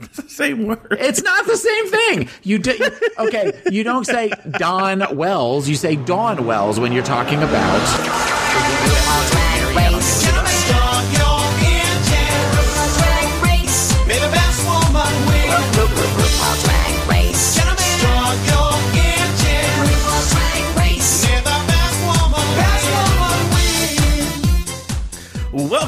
It's the same word. It's not the same thing. You do, okay. You don't say Don Wells. You say Dawn Wells when you're talking about.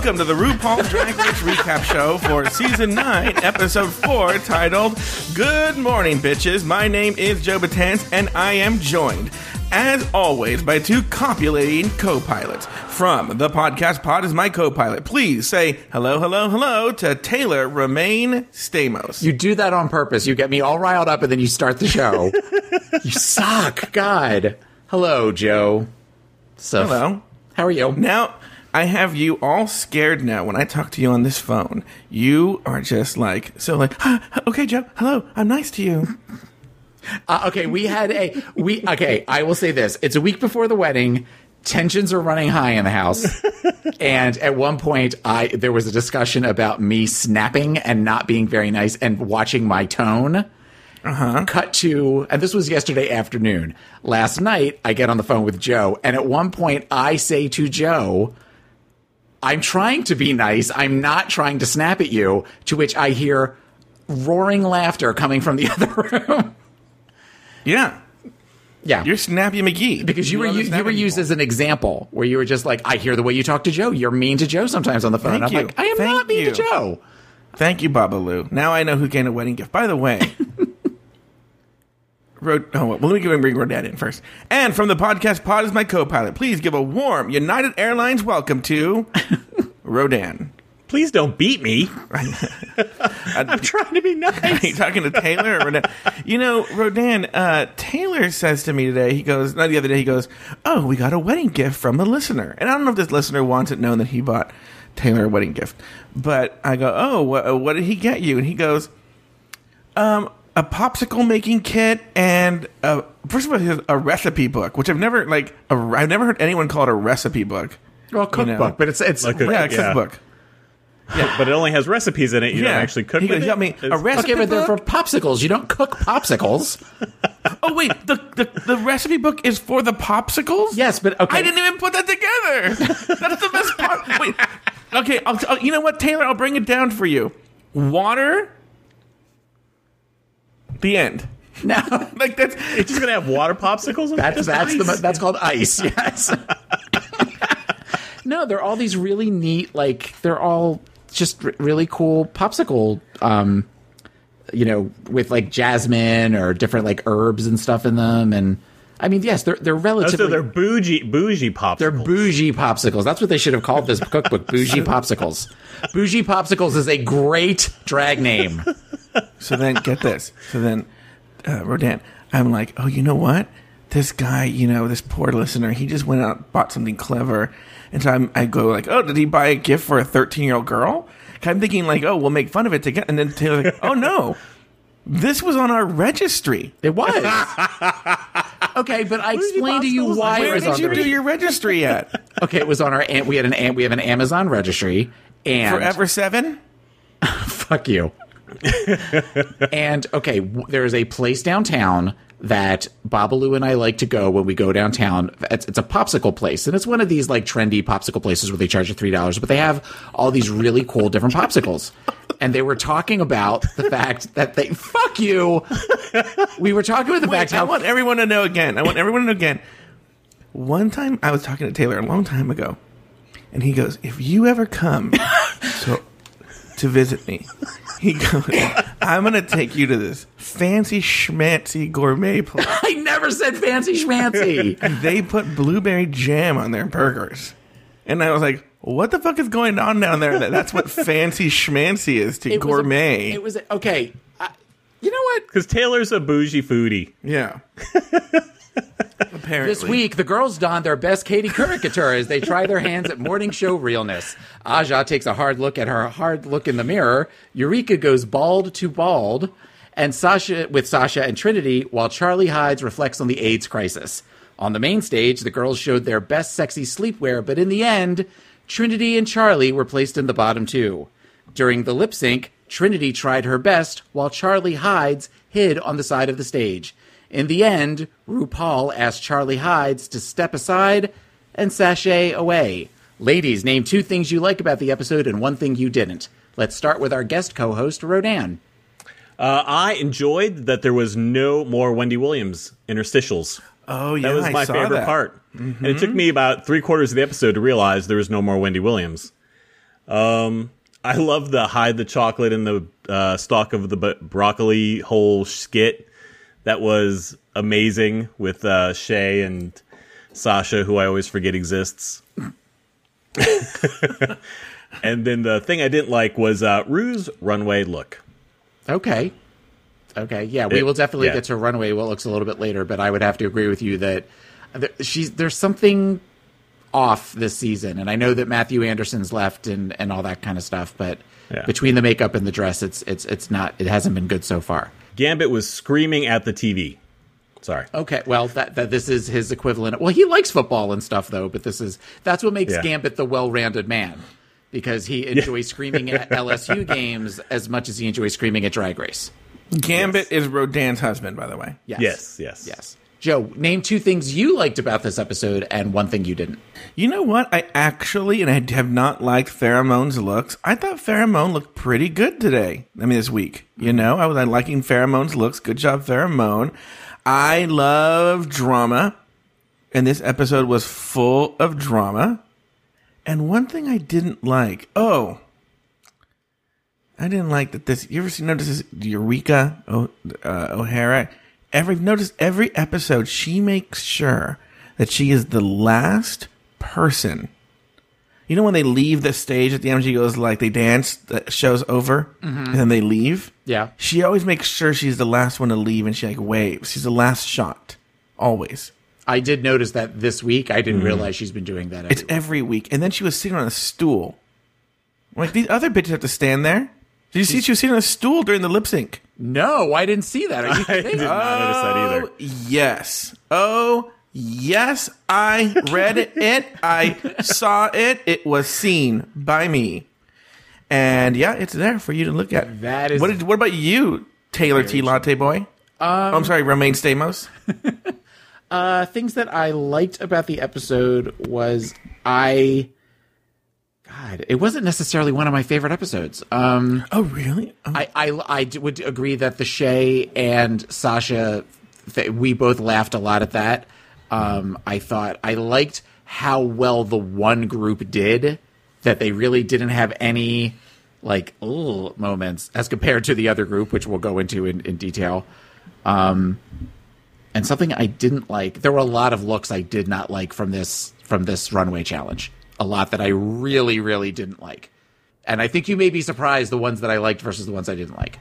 Welcome to the RuPaul Drag Race recap show for season 9, episode 4, titled Good Morning, Bitches. My name is Joe Batance, and I am joined, as always, by two copulating co pilots. From the podcast pod is my co pilot. Please say hello, hello, hello to Taylor Romaine Stamos. You do that on purpose. You get me all riled up, and then you start the show. you suck. God. Hello, Joe. So, Hello. How are you? Now, I have you all scared now when I talk to you on this phone. You are just like, so like, "Ah, okay, Joe, hello, I'm nice to you. Uh, okay, we had a we. Okay, I will say this: it's a week before the wedding. Tensions are running high in the house, and at one point, I there was a discussion about me snapping and not being very nice, and watching my tone. Uh-huh. Cut to, and this was yesterday afternoon. Last night, I get on the phone with Joe, and at one point, I say to Joe, I'm trying to be nice. I'm not trying to snap at you. To which I hear roaring laughter coming from the other room. Yeah, Yeah. you're Snappy McGee because you were you, you were used people. as an example where you were just like, I hear the way you talk to Joe. You're mean to Joe sometimes on the phone. Thank I'm you. like, I am Thank not mean you. to Joe. Thank you, Babalu. Now I know who gained a wedding gift. By the way. Ro- oh, well, let me go and bring Rodan in first. And from the podcast pod is my co-pilot. Please give a warm United Airlines welcome to Rodan. Please don't beat me. I'm trying to be Are you nice. talking to Taylor or Rodan? You know, Rodan, uh, Taylor says to me today, he goes, not the other day, he goes, Oh, we got a wedding gift from a listener. And I don't know if this listener wants it known that he bought Taylor a wedding gift. But I go, Oh, what, what did he get you? And he goes, Um, a popsicle making kit and uh first of all, he has a recipe book, which I've never like a, I've never heard anyone call it a recipe book. Well, You know. cookbook, but it's it's Like a- Yeah, a Yeah. cookbook. but it only has recipes in it. You yeah, don't actually cook He with goes, it. "You me a recipe okay, but they're for popsicles. You don't cook popsicles. Oh wait, the, the the recipe book is for the popsicles. yes, but okay. I didn't even put that together. That's the best part. Wait, okay, I'll, I'll, you know what, Taylor? I'll bring it down for you. Water. The end. No, Like that's It's just gonna have water popsicles. In that's that's the that's called ice. Yes. no, they're all these really neat. Like they're all just r- really cool popsicle. Um, you know, with like jasmine or different like herbs and stuff in them, and I mean, yes, they're they're Oh, relatively. so they're bougie, bougie popsicles. They're bougie popsicles. That's what they should have called this cookbook. Bougie popsicles. Bougie popsicles is a great drag name. So then, get this. So then, uh, Rodan, I'm like, oh, you know what? This guy, you know, this poor listener, he just went out bought something clever. And so I'm, I go like, oh, did he buy a gift for a 13 year old girl? I'm thinking like, oh, we'll make fun of it together. And then Taylor's like, oh no, this was on our registry. It was. Okay, but I explained to you why Where it was did on you the do your registry at? Okay, it was on our Am- we had an Am- we have an Amazon registry and Forever Seven. fuck you. and okay, w- there is a place downtown that Babalu and I like to go when we go downtown. It's, it's a popsicle place, and it's one of these like trendy popsicle places where they charge you three dollars, but they have all these really cool different popsicles. And they were talking about the fact that they fuck you. We were talking about the Wait, fact I how want everyone to know again. I want everyone to know again. One time I was talking to Taylor a long time ago, and he goes, "If you ever come to to visit me, he goes, I'm gonna take you to this fancy schmancy gourmet place. I never said fancy schmancy. They put blueberry jam on their burgers, and I was like." What the fuck is going on down there? That- That's what fancy schmancy is to It was a- gourmet. it was a- okay. I, you know what? because Taylor's a bougie foodie. yeah. Apparently, This week, the girls don their best Katie caricature as they try their hands at morning show realness. Aja takes a hard look at her hard look in the mirror. Eureka goes bald to bald, and Sasha with Sasha and Trinity, while Charlie Hides reflects on the AIDS crisis. On the main stage, the girls showed their best sexy sleepwear, but in the end, Trinity and Charlie were placed in the bottom two. During the lip sync, Trinity tried her best while Charlie Hides hid on the side of the stage. In the end, RuPaul asked Charlie Hides to step aside and sashay away. Ladies, name two things you like about the episode and one thing you didn't. Let's start with our guest co host, Rodan. Uh, I enjoyed that there was no more Wendy Williams interstitials. Oh yeah, That was I my saw favorite that. part. And it took me about three quarters of the episode to realize there was no more Wendy Williams. Um, I love the hide the chocolate in the uh, stalk of the broccoli whole skit. That was amazing with uh, Shay and Sasha, who I always forget exists. and then the thing I didn't like was uh, Rue's runway look. Okay. Okay. Yeah, we It- will definitely yeah. get to Runway what looks a little bit later, but I would have to agree with you that th- she's there's something off this season, and I know that Mathu Andersen's left and and all that kind of stuff, but Yeah. between the makeup and the dress, it's it's it's not it hasn't been good so far. Gambit was screaming at the TV. Sorry. Okay, well that, that this is his equivalent. Well, he likes football and stuff though, but this is that's what makes Yeah. Gambit the well-rounded man because he enjoys screaming at LSU games as much as he enjoys screaming at Drag Race. Gambit is Rodan's husband, by the way. Yes. Yes, yes. Yes. Joe, name two things you liked about this episode and one thing you didn't. You know what? I actually, and I have not liked Farrah Moan's looks. I thought Farrah Moan looked pretty good today. I mean, this week. You know, I was liking Farrah Moan's looks. Good job, Farrah Moan. I love drama, and this episode was full of drama. And one thing I didn't like, oh, I didn't like that this. You ever see notice this Eureka o, uh, O'Hara? Every notice every episode she makes sure that she is the last person. You know when they leave the stage at the end, she goes like they dance, the show's over, mm-hmm. and then they leave. Yeah. She always makes sure she's the last one to leave, and she like waves. She's the last shot, always. I did notice that this week. I didn't mm. realize she's been doing that. Every It's every week. And then she was sitting on a stool. Like these other bitches have to stand there. Did you see she was sitting on a stool during the lip sync? no, I didn't see that. Are you I kidding? did not notice that either. Oh, yes. Oh, yes. I read it. I saw it. It was seen by me. And yeah, it's there for you to look at. That is- What, did, what about you, Taylor T. Latte Boy? Um, I'm sorry, Romaine Stamos. Uh, things that I liked about the episode was I. God, it wasn't necessarily one of my favorite episodes. Um, Oh, really? Oh, I, I, I would agree that the Shay and Sasha, th- we both laughed a lot at that. Um, I thought I liked how well the one group did, that they really didn't have any like moments as compared to the other group, which we'll go into in, in detail. Um, and something I didn't like, there were a lot of looks I did not like from this from this runway challenge. A lot that I really, really didn't like. And I think you may be surprised the ones that I liked versus the ones I didn't like.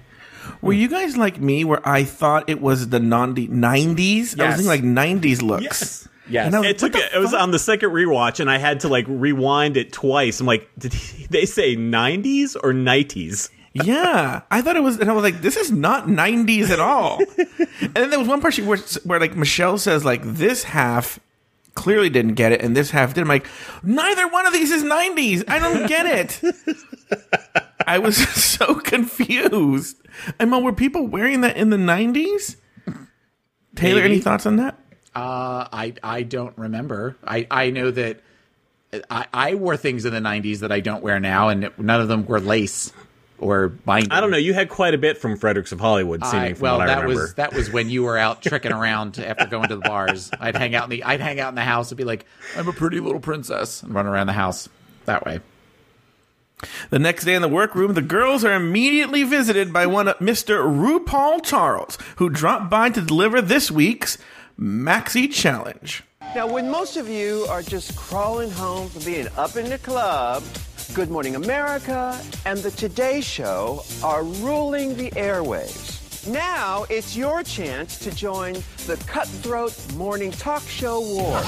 Were you guys like me where I thought it was the non- 90s? I was thinking like 90s looks. Yes. Yes. And was It took it. It was on the second rewatch, and I had to like rewind it twice. I'm like, did he, they say 90s or 90s? Yeah, I thought it was, and I was like, "This is not '90s at all." and then there was one part she- where, where like Michelle says, like this half clearly didn't get it, and this half did. I'm like, neither one of these is '90s. I don't get it. I was so confused. And Mo, were people wearing that in the '90s? Taylor, Maybe. any thoughts on that? Uh, I I don't remember. I I know that I I wore things in the '90s that I don't wear now, and none of them were lace or binding. I don't know. You had quite a bit from Fredericks of Hollywood, seeming I, from well, what I that remember. was that was when you were out tricking around after going to the bars. I'd hang out in the I'd hang out in the house and be like, "I'm a pretty little princess," and run around the house that way. The next day in the workroom, the girls are immediately visited by one Mr. RuPaul Charles, who dropped by to deliver this week's Maxi Challenge. Now, when most of you are just crawling home from being up in the club, Good Morning America and The Today Show are ruling the airwaves. Now it's your chance to join the cutthroat morning talk show war.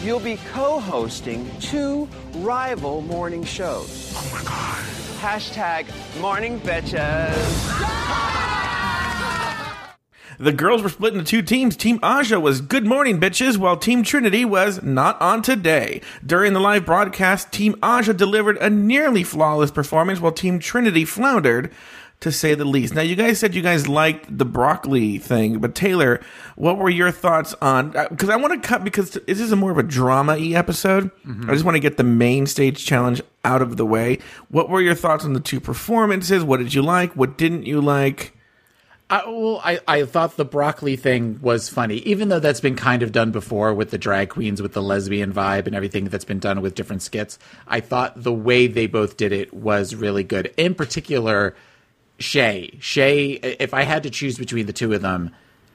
You'll be co-hosting two rival morning shows. Oh my God. Hashtag morning bitches. The girls were split into two teams. Team Aja was good morning, bitches, while Team Trinity was not on today. During the live broadcast, Team Aja delivered a nearly flawless performance, while Team Trinity floundered, to say the least. Now, you guys said you guys liked the broccoli thing, but Taylor, what were your thoughts on? Uh, because I want to cut because this is a more of a drama y episode. Mm-hmm. I just want to get the main stage challenge out of the way. What were your thoughts on the two performances? What did you like? What didn't you like? I, well, I, I thought the broccoli thing was funny, even though that's been kind of done before with the drag queens, with the lesbian vibe and everything that's been done with different skits. I thought the way they both did it was really good. In particular, Shay. Shay, if I had to choose between the two of them,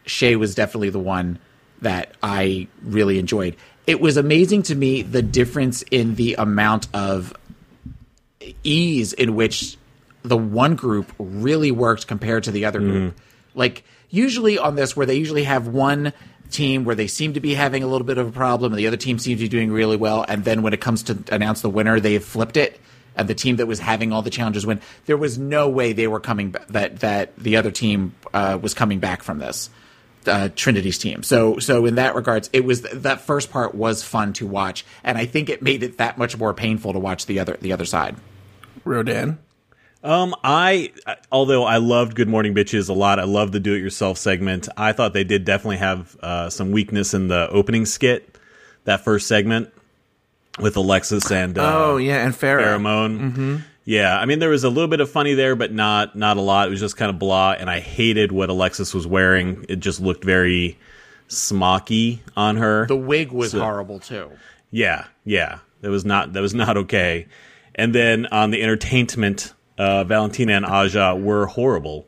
Shay was definitely the one that I really enjoyed. It was amazing to me the difference in the amount of ease in which the one group really worked compared to the other group. Like usually on this, where they usually have one team where they seem to be having a little bit of a problem, and the other team seems to be doing really well, and then when it comes to announce the winner, they've flipped it. And the team that was having all the challenges win. There was no way they were coming ba- that that the other team uh, was coming back from this uh, Trinity's team. So so in that regards, it was that first part was fun to watch, and I think it made it that much more painful to watch the other the other side. Rodan. Um, I although I loved Good Morning Bitches a lot, I love the Do It Yourself segment. I thought they did definitely have uh, some weakness in the opening skit, that first segment with Alexis and uh, Oh yeah, and Farrah. pheromone. Mm-hmm. Yeah, I mean there was a little bit of funny there, but not not a lot. It was just kind of blah, and I hated what Alexis was wearing. It just looked very smocky on her. The wig was horrible too. Yeah, yeah, that was not that was not okay. And then on the entertainment, uh, Valentina and Aja were horrible,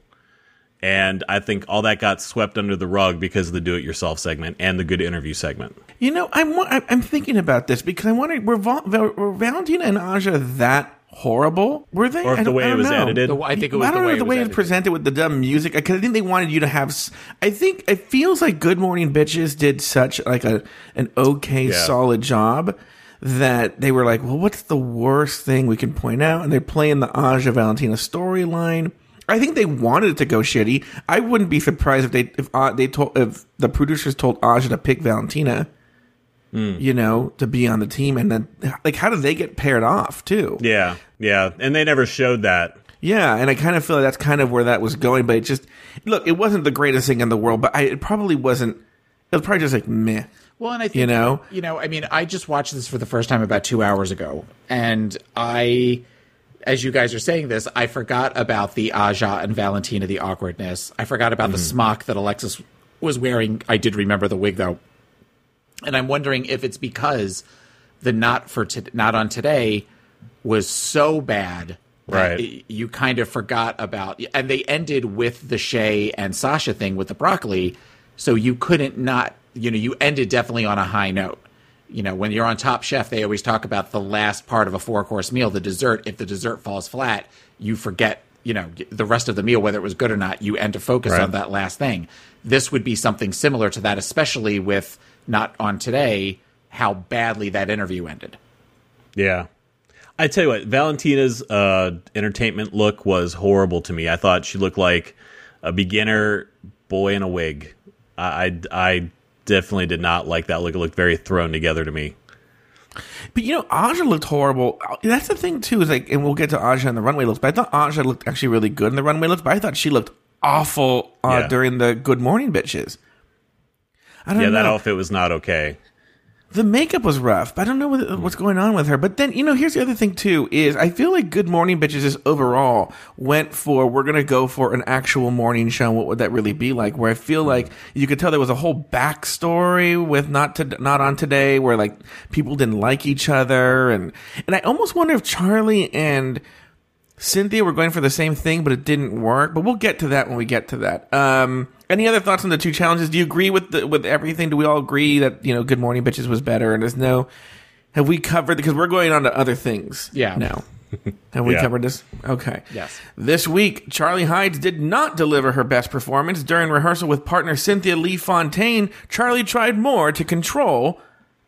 and I think all that got swept under the rug because of the do-it-yourself segment and the good interview segment. You know, I'm I'm I'm thinking about this because I wonder were, Val- Val- were Valentina and Aja that horrible? Were they? Or I the don't- way it was know. edited. The- I think it was I don't the know way the way it was presented with the dumb music because I think they wanted you to have. I think it feels like Good Morning Bitches did such like a an okay Yeah. solid job that they were like, well, what's the worst thing we can point out? And they're playing the Aja Valentina storyline. I think they wanted it to go shitty. I wouldn't be surprised if they if uh, they told if the producers told Aja to pick Valentina you know, to be on the team. And then, like, how did they get paired off, too? Yeah, yeah, and they never showed that. Yeah, and I kind of feel like that's kind of where that was going. But it just, look, it wasn't the greatest thing in the world, but I, it probably wasn't, it was probably just like meh. Well, and I think You know? you know, I mean, I just watched this for the first time about two hours ago, and I, as you guys are saying this, I forgot about the Aja and Valentina, the awkwardness. I forgot about the mm-hmm. smock that Alexis was wearing. I did remember the wig though, and I'm wondering if it's because the not for to, not on today was so bad. Right. it- you kind of forgot about, and they ended with the Shay and Sasha thing with the broccoli, so you couldn't not, you know, you ended definitely on a high note. You know, when you're on Top Chef, they always talk about the last part of a four course meal, the dessert. If the dessert falls flat, you forget, you know, the rest of the meal, whether it was good or not. You end to focus Right. on that last thing. This would be something similar to that, especially with not on today, how badly that interview ended. Yeah. I tell you what, Valentina's uh, entertainment look was horrible to me. I thought she looked like a beginner boy in a wig. I, I, I definitely did not like that look. It looked very thrown together to me. But, you know, Aja looked horrible. That's the thing, too, is like, and we'll get to Aja in the runway looks, but I thought Aja looked actually really good in the runway looks, but I thought she looked awful uh, Yeah. during the Good Morning Bitches. I don't Yeah, know. that outfit was not okay. The makeup was rough. but I don't know what, what's going on with her. But then, you know, here's the other thing too: is I feel like Good Morning Bitches is overall went for we're gonna go for an actual morning show. What would that really be like? Where I feel like you could tell there was a whole backstory with not to not on today, where like people didn't like each other, and and I almost wonder if Charlie and Cynthia were going for the same thing, but it didn't work. But we'll get to that when we get to that. Um, any other thoughts on the two challenges? Do you agree with the, with everything? Do we all agree that you know Good Morning Bitches was better? And there's no have we covered because we're going on to other things. Yeah. now. Have we Yeah. covered this? Okay. Yes. This week, Charlie Hides did not deliver her best performance during rehearsal with partner Cynthia Lee Fontaine. Charlie tried more to control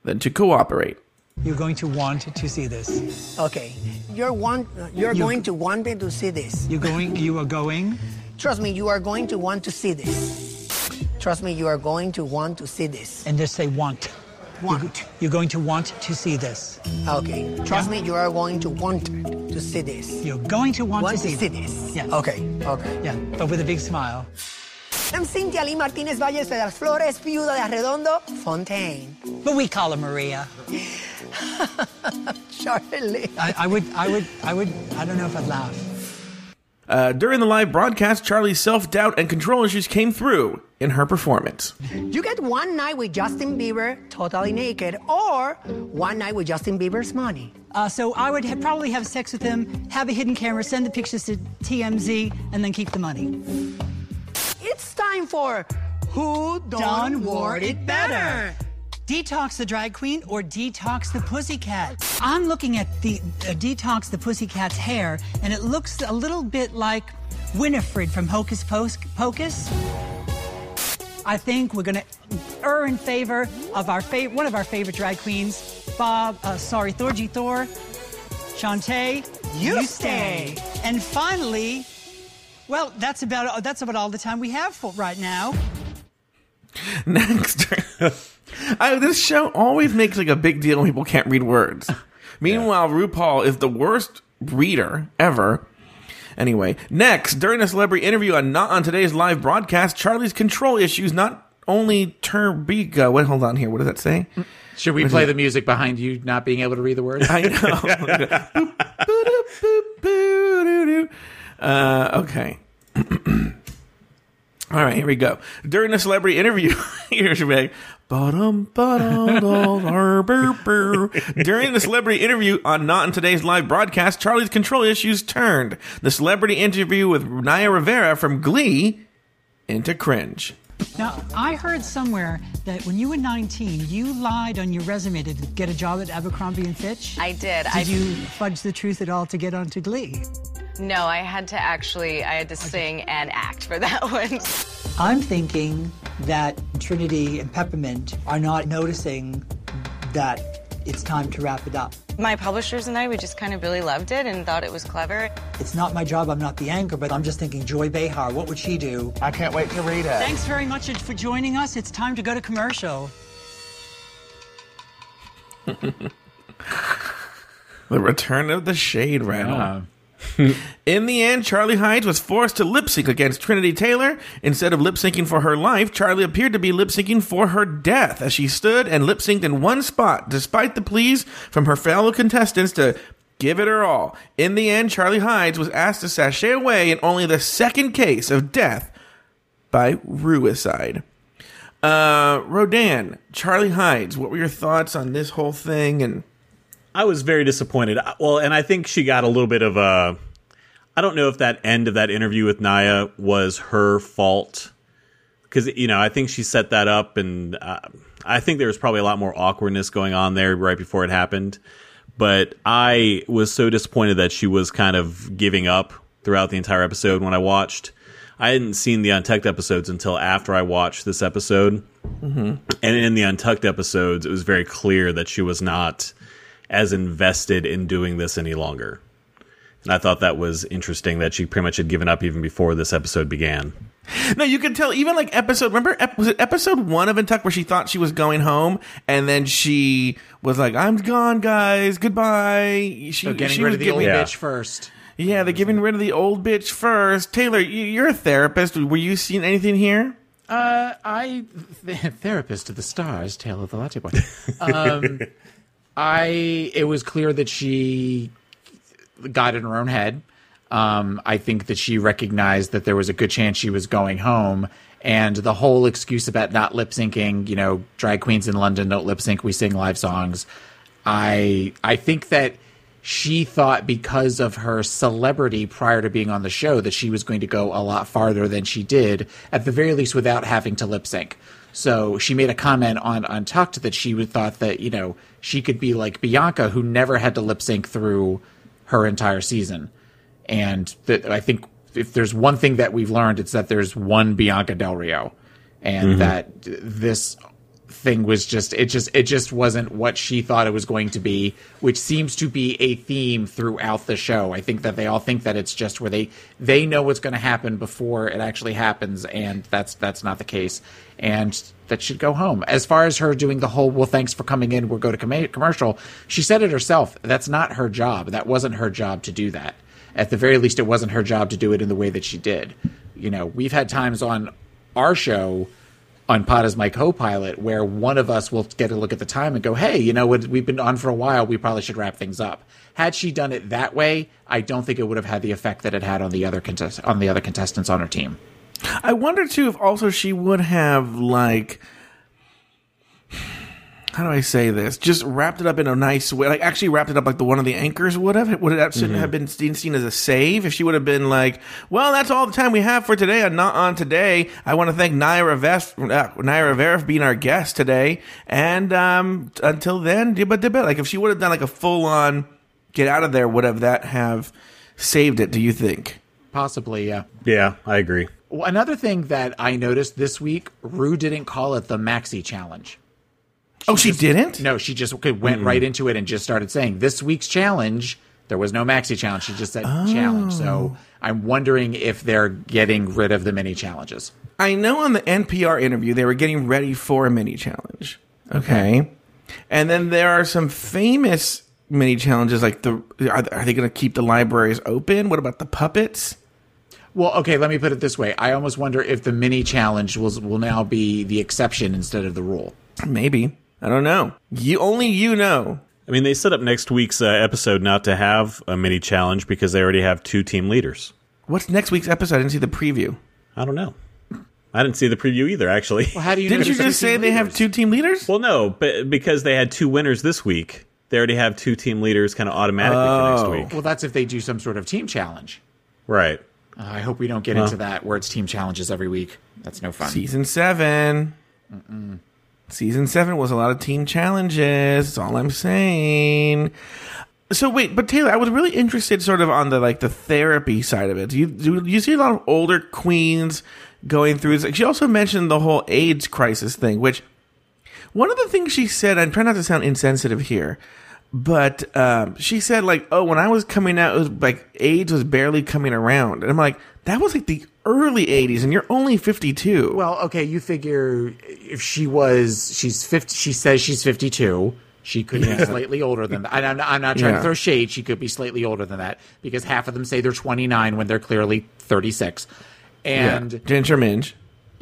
than to cooperate. You're going to want to see this. Okay, you're want you're You- going to want me to see this. You're going. You are going. Trust me, you are going to want to see this. Trust me, you are going to want to see this. And just say want. Want. You're going to want to see this. Okay. Trust me, you are going to want to see this. You're going to want, Want to see, this. Yes. Okay. Okay. Yeah, but with a big smile. I'm Cynthia Lee Martinez Valles de las Flores, viuda de Arredondo Fontaine. But we call her Maria. Charlie. I, I would, I would, I would, I don't know if I'd laugh. Uh, during the live broadcast, Charlie's self doubt and control issues came through in her performance. You get one night with Justin Bieber totally naked, or one night with Justin Bieber's money. Uh, so I would ha- probably have sex with him, have a hidden camera, send the pictures to TMZ, and then keep the money. It's time for Who Done, Done Word It Better. Detox the drag queen or detox the pussycat? I'm looking at the uh, detox the pussycat's hair, and it looks a little bit like Winifred from Hocus Pocus. I think we're gonna err in favor of our favorite, one of our favorite drag queens, Bob. Uh, sorry, Thorgy Thor, Shantae. You stay. And finally, well, that's about that's about all the time we have for right now. Next, I, this show always makes like a big deal when people can't read words. Meanwhile, RuPaul is the worst reader ever. Anyway, next, during a celebrity interview on Not on Today's live broadcast, Charlie's control issues not only turbiga. Wait, hold on here. What does that say? Should we play the music behind you not being able to read the words? I know. Uh, okay. All right, here we go. During the celebrity interview, here's your bag. During the celebrity interview on Not in Today's live broadcast, Charlie's control issues turned the celebrity interview with Naya Rivera from Glee into cringe. Now, I heard somewhere that when you were 19, you lied on your resume to get a job at Abercrombie and Fitch. I did. Did I you fudge the truth at all to get onto Glee? no, I had to actually I had to sing and act for that one. I'm thinking that Trinity and Peppermint are not noticing that it's time to wrap it up. My publishers and I we just kind of really loved it and thought it was clever. It's not my job, I'm not the anchor, but I'm just thinking Joy Behar, what would she do? I can't wait to read it. Thanks very much for joining us. It's time to go to commercial. The return of the shade rattle. Uh, In the end, Charlie Hides was forced to lip sync against Trinity Taylor. Instead of lip syncing for her life, Charlie appeared to be lip syncing for her death as she stood and lip synced in one spot, despite the pleas from her fellow contestants to give it her all. In the end, Charlie Hides was asked to sashay away in only the second case of death by ruicide. Uh, Rodan, Charlie Hides, what were your thoughts on this whole thing? And I was very disappointed. Well, and I think she got a little bit of a. I don't know if that end of that interview with Naya was her fault because you know I think she set that up, and uh, I think there was probably a lot more awkwardness going on there right before it happened. But I was so disappointed that she was kind of giving up throughout the entire episode when I watched. I hadn't seen the Untucked episodes until after I watched this episode. And in the Untucked episodes, it was very clear that she was not as invested in doing this any longer. And I thought that was interesting that she pretty much had given up even before this episode began. No, you can tell even like episode. Remember, ep- was it episode one of Intuck where she thought she was going home, and then she was like, "I'm gone, guys. Goodbye." She, so getting she rid was of the giving- old Yeah. bitch first. Yeah, they're getting rid of the old bitch first. Taylor, you- you're a therapist. Were you seeing anything here? Uh, I th- therapist of the stars, tale of the latte boy. Um, I it was clear that she got in her own head. Um, I think that she recognized that there was a good chance she was going home, and the whole excuse about not lip syncing, you know, drag queens in London don't lip sync, we sing live songs. I I think that she thought because of her celebrity prior to being on the show that she was going to go a lot farther than she did, at the very least without having to lip sync. So she made a comment on Untucked that she would thought that, you know, she could be like Bianca who never had to lip sync through her entire season. And that I think if there's one thing that we've learned, it's that there's one Bianca Del Rio. And mm-hmm. that this thing was just it just it just wasn't what she thought it was going to be, which seems to be a theme throughout the show. I think that they all think that it's just where they they know what's going to happen before it actually happens, and that's that's not the case. And that should go home. As far as her doing the whole "well, thanks for coming in, we'll go to com- commercial," she said it herself. That's not her job. That wasn't her job to do that. At the very least, it wasn't her job to do it in the way that she did. You know, we've had times on our show on Pod as my co-pilot where one of us will get a look at the time and go, "Hey, you know? We've been on for a while. We probably should wrap things up." Had she done it that way, I don't think it would have had the effect that it had on the other contest- on the other contestants on her team. I wonder too if also she would have like how do I say this? Just wrapped it up in a nice way, like actually wrapped it up like the one of the anchors would have. Would it have, Mm-hmm. have been seen, seen as a save if she would have been like, "Well, that's all the time we have for today. I'm not on today. I want to thank Naira Vest, uh, Naira Rivera being our guest today, and um, until then, dibba dibba." Like if she would have done like a full on get out of there, would have that have saved it? Do you think? Possibly, yeah. Yeah, I agree. Another thing that I noticed this week, Rue didn't call it the Maxi Challenge. Oh, she didn't. No, she just okay, went hmm. right into it and just started saying this week's challenge. There was no maxi challenge. She just said challenge. So oh. I'm wondering if they're getting rid of the mini challenges. I know on the NPR interview they were getting ready for a mini challenge. Okay. And then there are some famous mini challenges like the are, are they going to keep the libraries open? What about the puppets? Well, okay, let me put it this way. I almost wonder if the mini challenge will will now be the exception instead of the rule. Maybe. I don't know. You only you know. I mean, they set up next week's uh, episode not to have a mini challenge because they already have two team leaders. What's next week's episode? I didn't see the preview. I don't know. I didn't see the preview either, actually. Well, how do you Didn't you just say team they have two team leaders? Well, no, but because they had two winners this week, they already have two team leaders kind of automatically Oh. for next week. Well, that's if they do some sort of team challenge. Right. Uh, I hope we don't get into that where it's team challenges every week. That's no fun. Season 7 Season seven was a lot of team challenges. That's all I'm saying. So wait, but Taylor, I was really interested, sort of on the like the therapy side of it. Do you do you see a lot of older queens going through this? She also mentioned the whole AIDS crisis thing, which one of the things she said. I'm trying not to sound insensitive here, but um, she said like, "Oh, when I was coming out, it was like AIDS was barely coming around," and I'm like, "That was like the early '80s, and you're only 52." Well, okay, you figure if she was, she's 50, she says she's 52. She could be slightly older than that. And I'm not, I'm not trying Yeah. to throw shade. She could be slightly older than that because half of them say they're 29 when they're clearly 36. And yeah. Ginger Minj.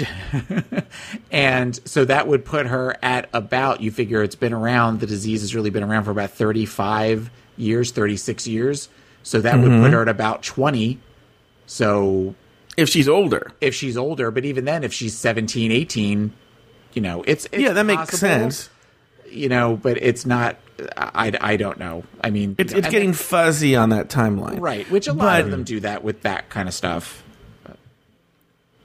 and so that would put her at about, you figure it's been around, the disease has really been around for about 35 years, 36 years. So that would Mm-hmm. put her at about 20. So If she's older. if she's older, but even then, if she's 17, 18, you know, it's, it's yeah, that makes possible, sense. You know, but it's not, I, I don't know. I mean, It's you know, it's getting then- fuzzy on that timeline. right, which a lot But- of them do that with that kind of stuff.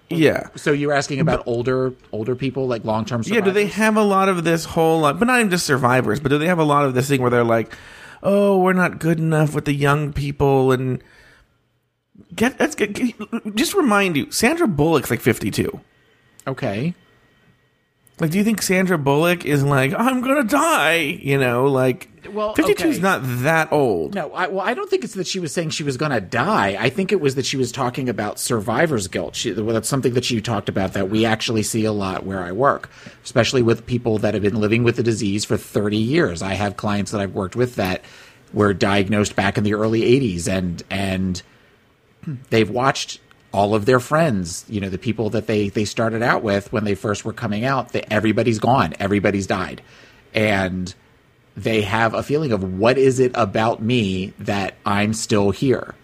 Yeah. So you're asking about older older people, like long term Yeah, do they have a lot of this whole, like, but not even just survivors, but do they have a lot of this thing where they're like, oh, we're not good enough with the young people and get, let's get, get- just remind you, Sandra Bullock's like 52. Okay. Like, do you think Sandra Bullock is like, I'm gonna die? You know, like, Well, 52 is okay. not that old. No, I, well, I don't think it's that she was saying she was going to die. I think it was that she was talking about survivor's guilt. She, well, that's something that she talked about that we actually see a lot where I work, especially with people that have been living with the disease for 30 years. I have clients that I've worked with that were diagnosed back in the early 80s and and they've watched all of their friends, you know, the people that they they started out with when they first were coming out, that everybody's gone, everybody's died. And they have a feeling of what is it about me that I'm still here.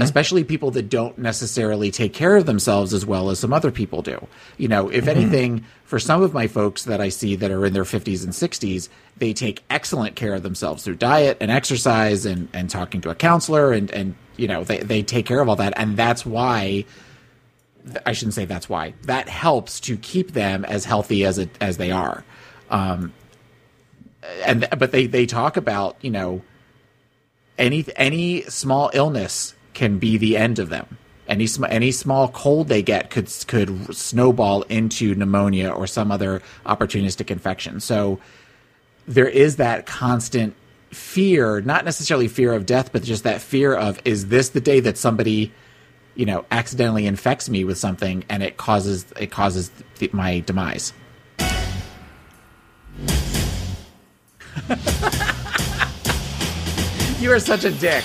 Especially people that don't necessarily take care of themselves as well as some other people do. You know, if anything, for some of my folks that I see that are in their 50s and 60s, they take excellent care of themselves through diet and exercise and, and talking to a counselor and, and, you know, they, they take care of all that. And that's why I shouldn't say that's why that helps to keep them as healthy as it, as they are. Um, and but they they talk about you know any any small illness can be the end of them Any sm- any small cold they get could could snowball into pneumonia or some other opportunistic infection. So there is that constant fear, not necessarily fear of death, but just that fear of is this the day that somebody, you know, accidentally infects me with something and it causes it causes th- my demise. you are such a dick.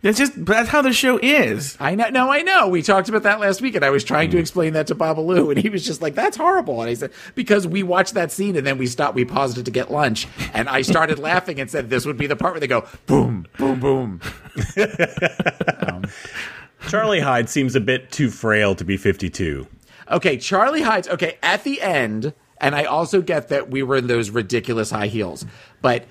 That's just that's how the show is. I know. No, I know. We talked about that last week, and I was trying to mm-hmm. explain that to Babalu, and he was just like, "That's horrible." And I said, "Because we watched that scene, and then we stopped. We paused it to get lunch, and I started laughing and said, "This would be the part where they go boom, boom, boom." Um, Charlie Hides seems a bit too frail to be 52. Okay, Charlie Hides. Okay, at the end, and I also get that we were in those ridiculous high heels, but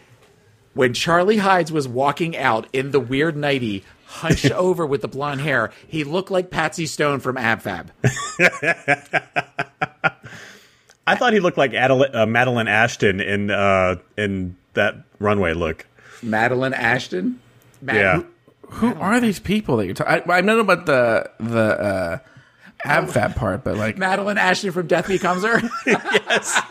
when Charlie Hides was walking out in the weird nighty, hunched over with the blonde hair, he looked like Patsy Stone from AbFab. I thought he looked like Adela- uh, Madeline Ashton in uh, in that runway look. Madeline Ashton. Ma- Yeah. Who are these people that you're talking? I know about the the uh, ab fab part, but like Madeline Ashton from Death Becomes Her. yes.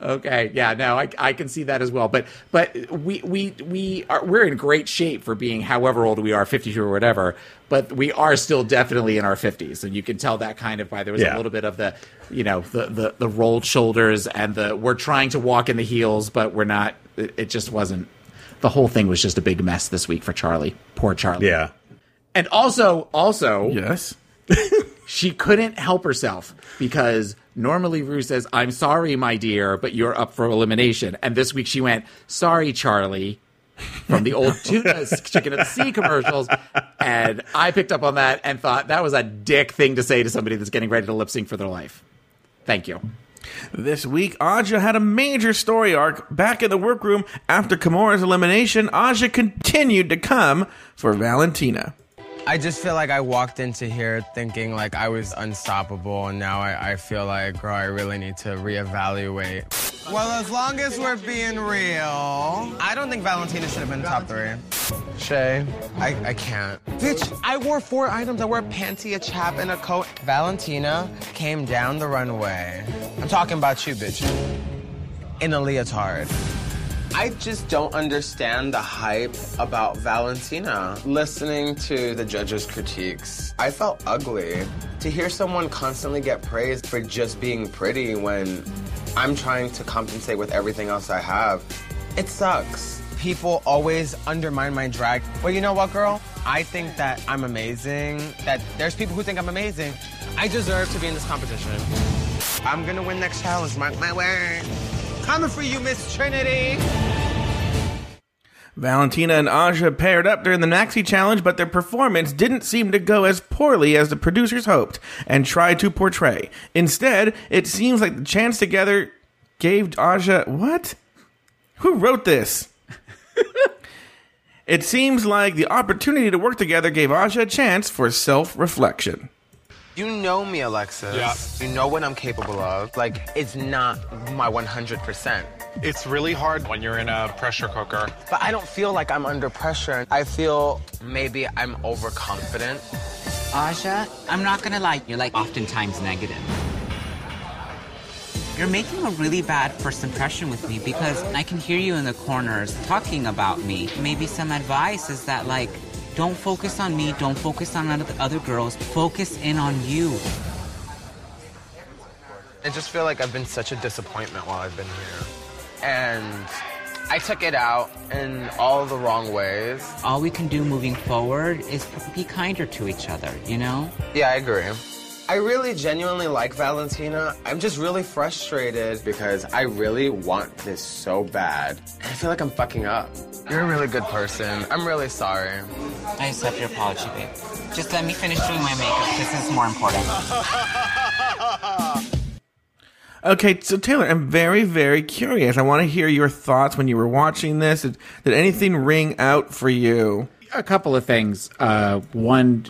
Okay. Yeah. No, I, I can see that as well. But but we we we are we're in great shape for being however old we are, fifty two or whatever. But we are still definitely in our fifties, and you can tell that kind of by there was Yeah. a little bit of the you know the, the the rolled shoulders and the we're trying to walk in the heels, but we're not. It, it just wasn't. The whole thing was just a big mess this week for Charlie. Poor Charlie. Yeah. And also, also, yes, she couldn't help herself because normally Rue says, "I'm sorry, my dear, but you're up for elimination." And this week she went, "Sorry, Charlie." From the old tuna chicken at the sea commercials, and I picked up on that and thought that was a dick thing to say to somebody that's getting ready to lip sync for their life. Thank you. This week, Aja had a major story arc back in the workroom after Kimora's elimination. Aja continued to come for Valentina. I just feel like I walked into here thinking like I was unstoppable, and now I, I feel like, girl, I really need to reevaluate. Well, as long as we're being real, I don't think Valentina should have been top three. Shay, I, I can't. Bitch, I wore four items. I wore a panty, a chap, and a coat. Valentina came down the runway. I'm talking about you, bitch. In a leotard. I just don't understand the hype about Valentina. Listening to the judges' critiques, I felt ugly. To hear someone constantly get praised for just being pretty when I'm trying to compensate with everything else I have, it sucks. People always undermine my drag. Well, you know what, girl? I think that I'm amazing, that there's people who think I'm amazing. I deserve to be in this competition. I'm gonna win next challenge, mark my word. Coming for you, Miss Trinity. Valentina and Aja paired up during the Maxi Challenge, but their performance didn't seem to go as poorly as the producers hoped and tried to portray. Instead, it seems like the chance together gave Aja what? Who wrote this? it seems like the opportunity to work together gave Aja a chance for self-reflection. You know me, Alexis. Yeah. You know what I'm capable of. Like, it's not my 100%. It's really hard when you're in a pressure cooker. But I don't feel like I'm under pressure. I feel maybe I'm overconfident. Aja, I'm not gonna lie, you're like oftentimes negative. You're making a really bad first impression with me because I can hear you in the corners talking about me. Maybe some advice is that, like, don't focus on me, don't focus on other other girls, focus in on you. I just feel like I've been such a disappointment while I've been here. And I took it out in all the wrong ways. All we can do moving forward is be kinder to each other, you know? Yeah, I agree. I really genuinely like Valentina. I'm just really frustrated because I really want this so bad. And I feel like I'm fucking up. You're a really good person. I'm really sorry. I accept your apology, babe. Just let me finish doing my makeup. This is more important. Okay, so Taylor, I'm very, very curious. I want to hear your thoughts when you were watching this. Did, did anything ring out for you? a couple of things. Uh, one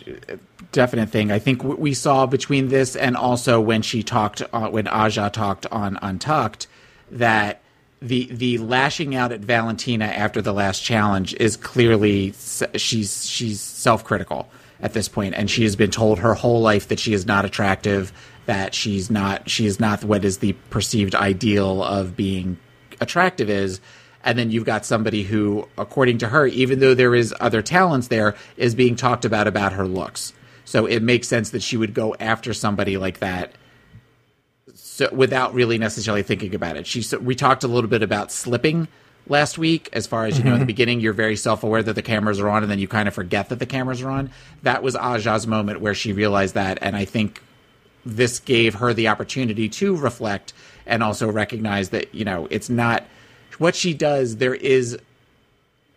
definite thing. I think we saw between this and also when she talked uh, when Aja talked on Untucked that the the lashing out at Valentina after the last challenge is clearly she's she's self critical at this point and she has been told her whole life that she is not attractive that she's not she is not what is the perceived ideal of being attractive is. And then you've got somebody who according to her even though there is other talents there is being talked about about her looks so it makes sense that she would go after somebody like that so without really necessarily thinking about it she so we talked a little bit about slipping last week as far as you know in the Mhm. beginning you're very self-aware that the cameras are on and then you kind of forget that the cameras are on that was aja's moment where she realized that and i think this gave her the opportunity to reflect and also recognize that you know it's not what she does there is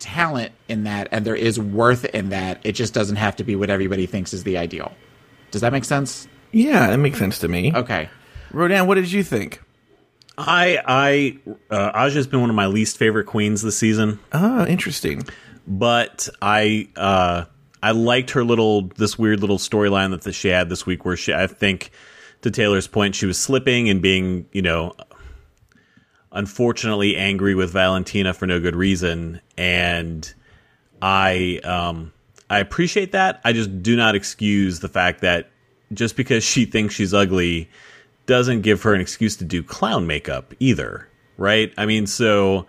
talent in that and there is worth in that it just doesn't have to be what everybody thinks is the ideal does that make sense Yeah, that makes sense to me. Okay. Rodan, what did you think? I I uh, Aja's been one of my least favorite queens this season. Oh, interesting. But I uh I liked her little this weird little storyline that the- she had this week where she I think to Taylor's point she was slipping and being, you know, unfortunately angry with Valentina for no good reason and I um I appreciate that. I just do not excuse the fact that just because she thinks she's ugly doesn't give her an excuse to do clown makeup either, right? I mean, so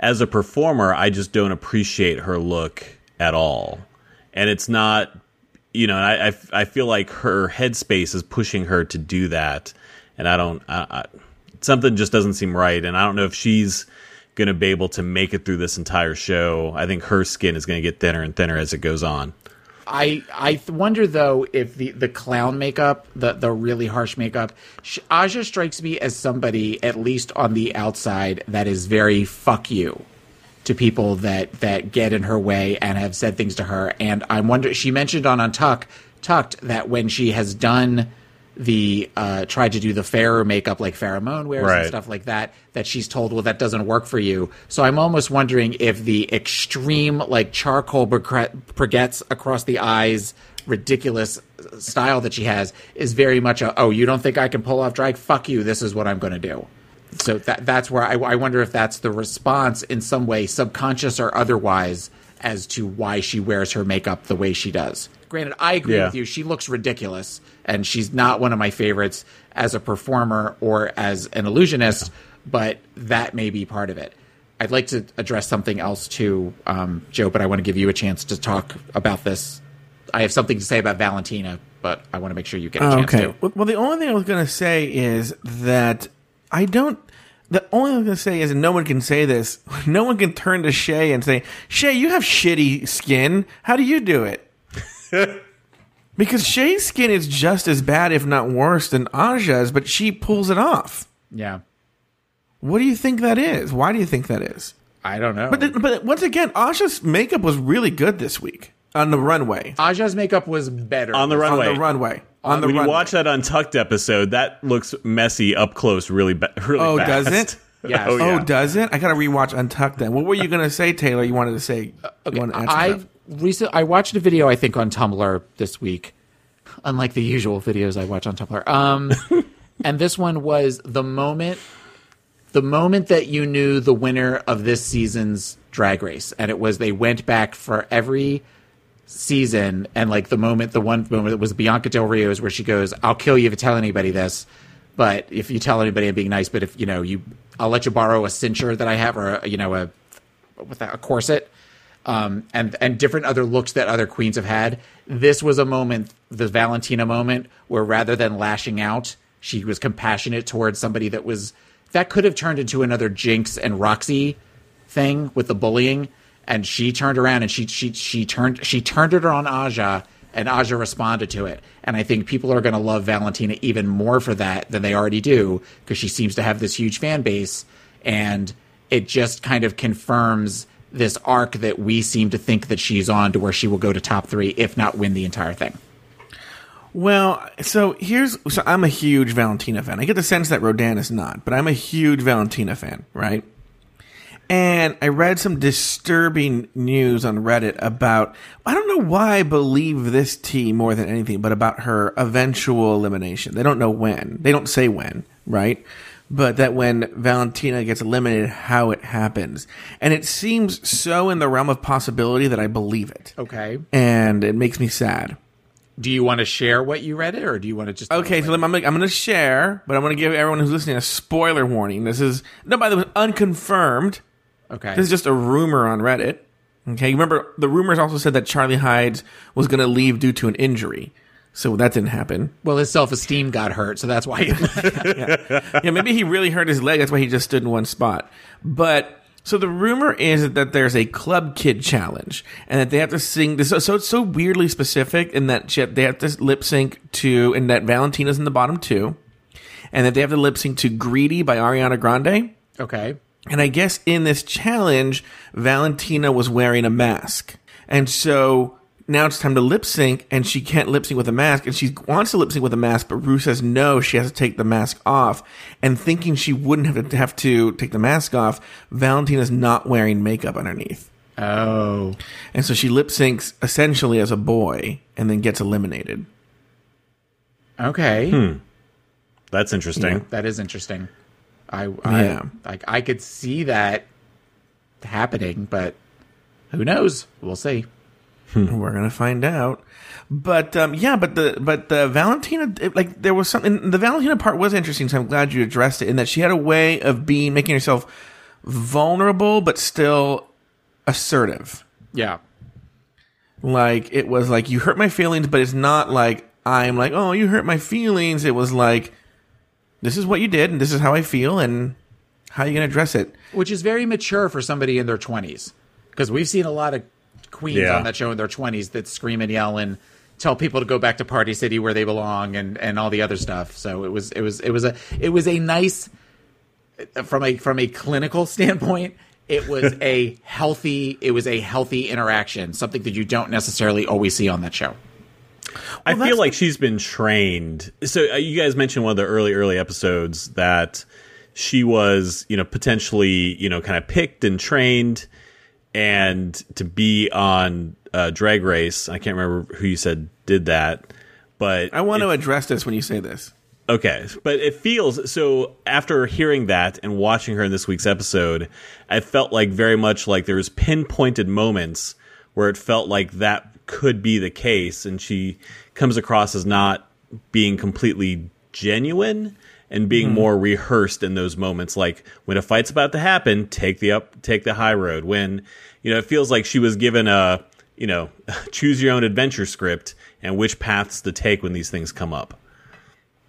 as a performer, I just don't appreciate her look at all. And it's not, you know, I, I, I feel like her headspace is pushing her to do that. And I don't, I, I, something just doesn't seem right. And I don't know if she's going to be able to make it through this entire show. I think her skin is going to get thinner and thinner as it goes on. I I wonder though if the the clown makeup, the the really harsh makeup, Aja strikes me as somebody at least on the outside that is very fuck you to people that that get in her way and have said things to her. And I'm wonder she mentioned on Untuck Tucked that when she has done the uh tried to do the fairer makeup like Farrah Moan wears Right. and stuff like that that she's told well that doesn't work for you. So i'm almost wondering if the extreme like charcoal baguettes across the eyes ridiculous style that she has is very much a oh you don't think i can pull off drag? Fuck you. This is what i'm going to do. So that that's where I, I wonder if that's the response in some way subconscious or otherwise as to why she wears her makeup the way she does granted i agree Yeah. with you she looks ridiculous and she's not one of my favorites as a performer or as an illusionist but that may be part of it i'd like to address something else too um, joe but i want to give you a chance to talk about this i have something to say about valentina but i want to make sure you get a chance okay. to Well, well, the only thing I was going to say is that I don't. The only thing I'm going to say is, and no one can say this. No one can turn to Shea and say, "Shea, you have shitty skin. How do you do it?" because Shea's skin is just as bad, if not worse, than Aja's, but she pulls it off. yeah What do you think that is? Why do you think that is? i don't know But th- but once again, Aja's makeup was really good this week on the runway. aja's makeup was better On the runway. On the runway. On uh, the when runway. you watch that Untucked episode, that looks messy up close, really, ba- really. Oh, fast. does it? Yes. oh, oh yeah. Oh, does it? I got to rewatch Untucked then. What were you going to say, Taylor? You wanted to say. Uh, you wanted to answer I that. Recent I watched a video I think on Tumblr this week, unlike the usual videos I watch on Tumblr. Um, and this one was the moment, the moment that you knew the winner of this season's Drag Race, and it was they went back for every season, and like the moment, the one moment that was Bianca Del Rio's where she goes, "I'll kill you if you tell anybody this." But if you tell anybody, I'm being nice. But if you know, you, I'll let you borrow a cincher that I have, or a, you know, a with a corset, um, and and different other looks that other queens have had. This was a moment, the Valentina moment, where rather than lashing out, she was compassionate towards somebody that was that could have turned into another Jinx and Roxxxy thing with the bullying, and she turned around and she she she turned she turned it on Aja. And Aja responded to it. And I think people are going to love Valentina even more for that than they already do because she seems to have this huge fan base. And it just kind of confirms this arc that we seem to think that she's on to where she will go to top three, if not win the entire thing. Well, so here's so I'm a huge Valentina fan. I get the sense that Rodan is not, but I'm a huge Valentina fan, right? And I read some disturbing news on Reddit about I don't know why I believe this tea more than anything, but about her eventual elimination. They don't know when. They don't say when, right? But that when Valentina gets eliminated, how it happens. And it seems so in the realm of possibility that I believe it. Okay. And it makes me sad. Do you want to share what you read it, or do you want to just? Okay, so I'm, I'm going to share, but I'm going to give everyone who's listening a spoiler warning. This is no, by the way, unconfirmed. Okay. This is just a rumor on Reddit. Okay, remember the rumors also said that Charlie Hides was going to leave due to an injury, so that didn't happen. Well, his self esteem got hurt, so that's why. He, yeah, maybe he really hurt his leg. That's why he just stood in one spot. But so the rumor is that there's a club kid challenge, and that they have to sing. This, so it's so weirdly specific in that shit they have to lip sync to, and that Valentina's in the bottom two, and that they have to lip sync to "Greedy" by Ariana Grande. okay. And I guess in this challenge, Valentina was wearing a mask. And so now it's time to lip sync, and she can't lip sync with a mask, and she wants to lip sync with a mask, but Rue says no, she has to take the mask off. And thinking she wouldn't have to have to take the mask off, Valentina's not wearing makeup underneath. Oh. And so she lip syncs essentially as a boy and then gets eliminated. Okay. Hmm. That's interesting. That is interesting. I I, Yeah. I I could see that happening, but who knows? We'll see. We're gonna find out. But um, yeah, but the but the Valentina it- like there was something. The Valentina part was interesting, so I'm glad you addressed it. In that she had a way of being making herself vulnerable, but still assertive. Yeah. Like it was like you hurt my feelings, but it's not like I'm like oh you hurt my feelings. It was like this is what you did, and this is how I feel, and how are you gonna address it. Which is very mature for somebody in their 20s. Because we've seen a lot of queens Yeah. on that show in their 20s that scream and yell and tell people to go back to Party City where they belong and, and all the other stuff. So it was it was it was a it was a nice from a from a clinical standpoint, it was a healthy it was a healthy interaction, something that you don't necessarily always see on that show. I feel like she's been trained. So uh, you guys mentioned one of the early early episodes that she was, you know, potentially, you know, kind of picked and trained and to be on uh, Drag Race. I can't remember who you said did that, but I want to address this when you say this. Okay, but it feels so after hearing that and watching her in this week's episode, I felt like very much like there was pinpointed moments where it felt like that could be the case and she comes across as not being completely genuine and being Mhm. more rehearsed in those moments like when a fight's about to happen, take the up take the high road. When you know, it feels like she was given a, you know, choose your own adventure script and which paths to take when these things come up.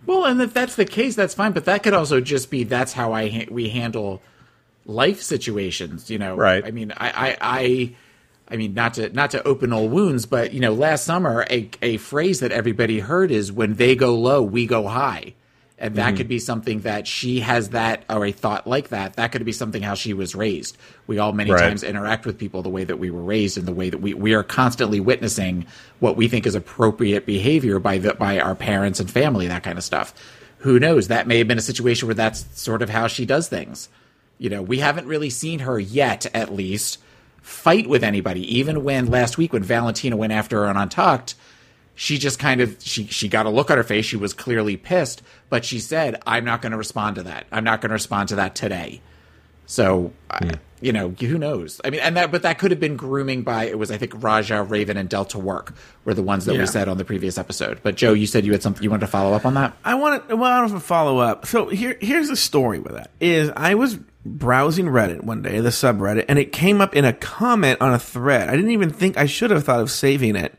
Well, and if that's the case, that's fine. But that could also just be that's how I ha- we handle life situations. You know, Right. I mean, I, I, I, I mean, not to not to open old wounds, but you know, last summer a a phrase that everybody heard is "When they go low, we go high," and that Mhm. could be something that she has that or a thought like that. That could be something how she was raised. We all many Right. times interact with people the way that we were raised and the way that we, we are constantly witnessing what we think is appropriate behavior by the, by our parents and family, that kind of stuff. Who knows? That may have been a situation where that's sort of how she does things. You know, we haven't really seen her yet, at least, fight with anybody. Even when last week, when Valentina went after her on Untucked, she just kind of she she got a look on her face. She was clearly pissed, but she said, "I'm not going to respond to that. I'm not going to respond to that today." So, I hmm. you know, who knows? I mean, and that, but that could have been grooming by it was I think Raja, Raven, and Delta Work were the ones that Yeah. we said on the previous episode. But Joe, you said you had something you wanted to follow up on that. I want to. Well, I don't know if follow up. So here, here's the story with that. Is I was browsing Reddit one day, the subreddit, and it came up in a comment on a thread. I didn't even think I should have thought of saving it.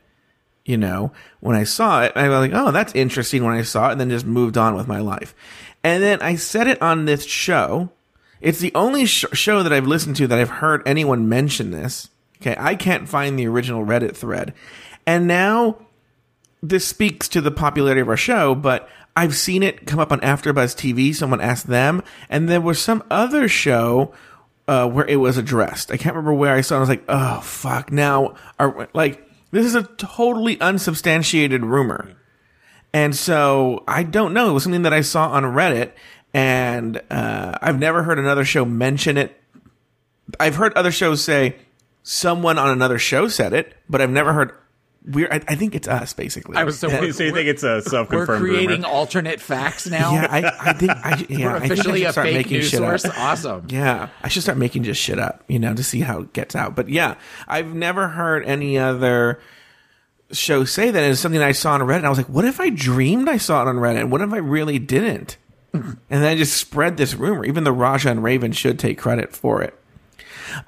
You know, when I saw it, I was like, "Oh, that's interesting." When I saw it, and then just moved on with my life. And then I said it on this show. It's the only sh- show that I've listened to that I've heard anyone mention this. Okay, I can't find the original Reddit thread, and now this speaks to the popularity of our show, but I've seen it come up on AfterBuzz TV. Someone asked them, and there was some other show uh, where it was addressed. I can't remember where I saw. it. I was like, oh fuck! Now, are like this is a totally unsubstantiated rumor, And so I don't know. It was something that I saw on Reddit, and uh, I've never heard another show mention it. I've heard other shows say someone on another show said it, but I've never heard. We're, I, I think it's us, basically. I was so, And- So you think it's a self-confirmed. we're self-confirmed creating rumor? alternate facts now. Yeah, I, I think. I, yeah, We're I think I officially should a start fake making news shit up. source. Awesome. Yeah, I should start making just shit up, you know, to see how it gets out. But yeah, I've never heard any other show say that. And it's something I saw on Reddit. I was like, what if I dreamed I saw it on Reddit? And what if I really didn't? and then I just spread this rumor. Even the Raja and Raven should take credit for it.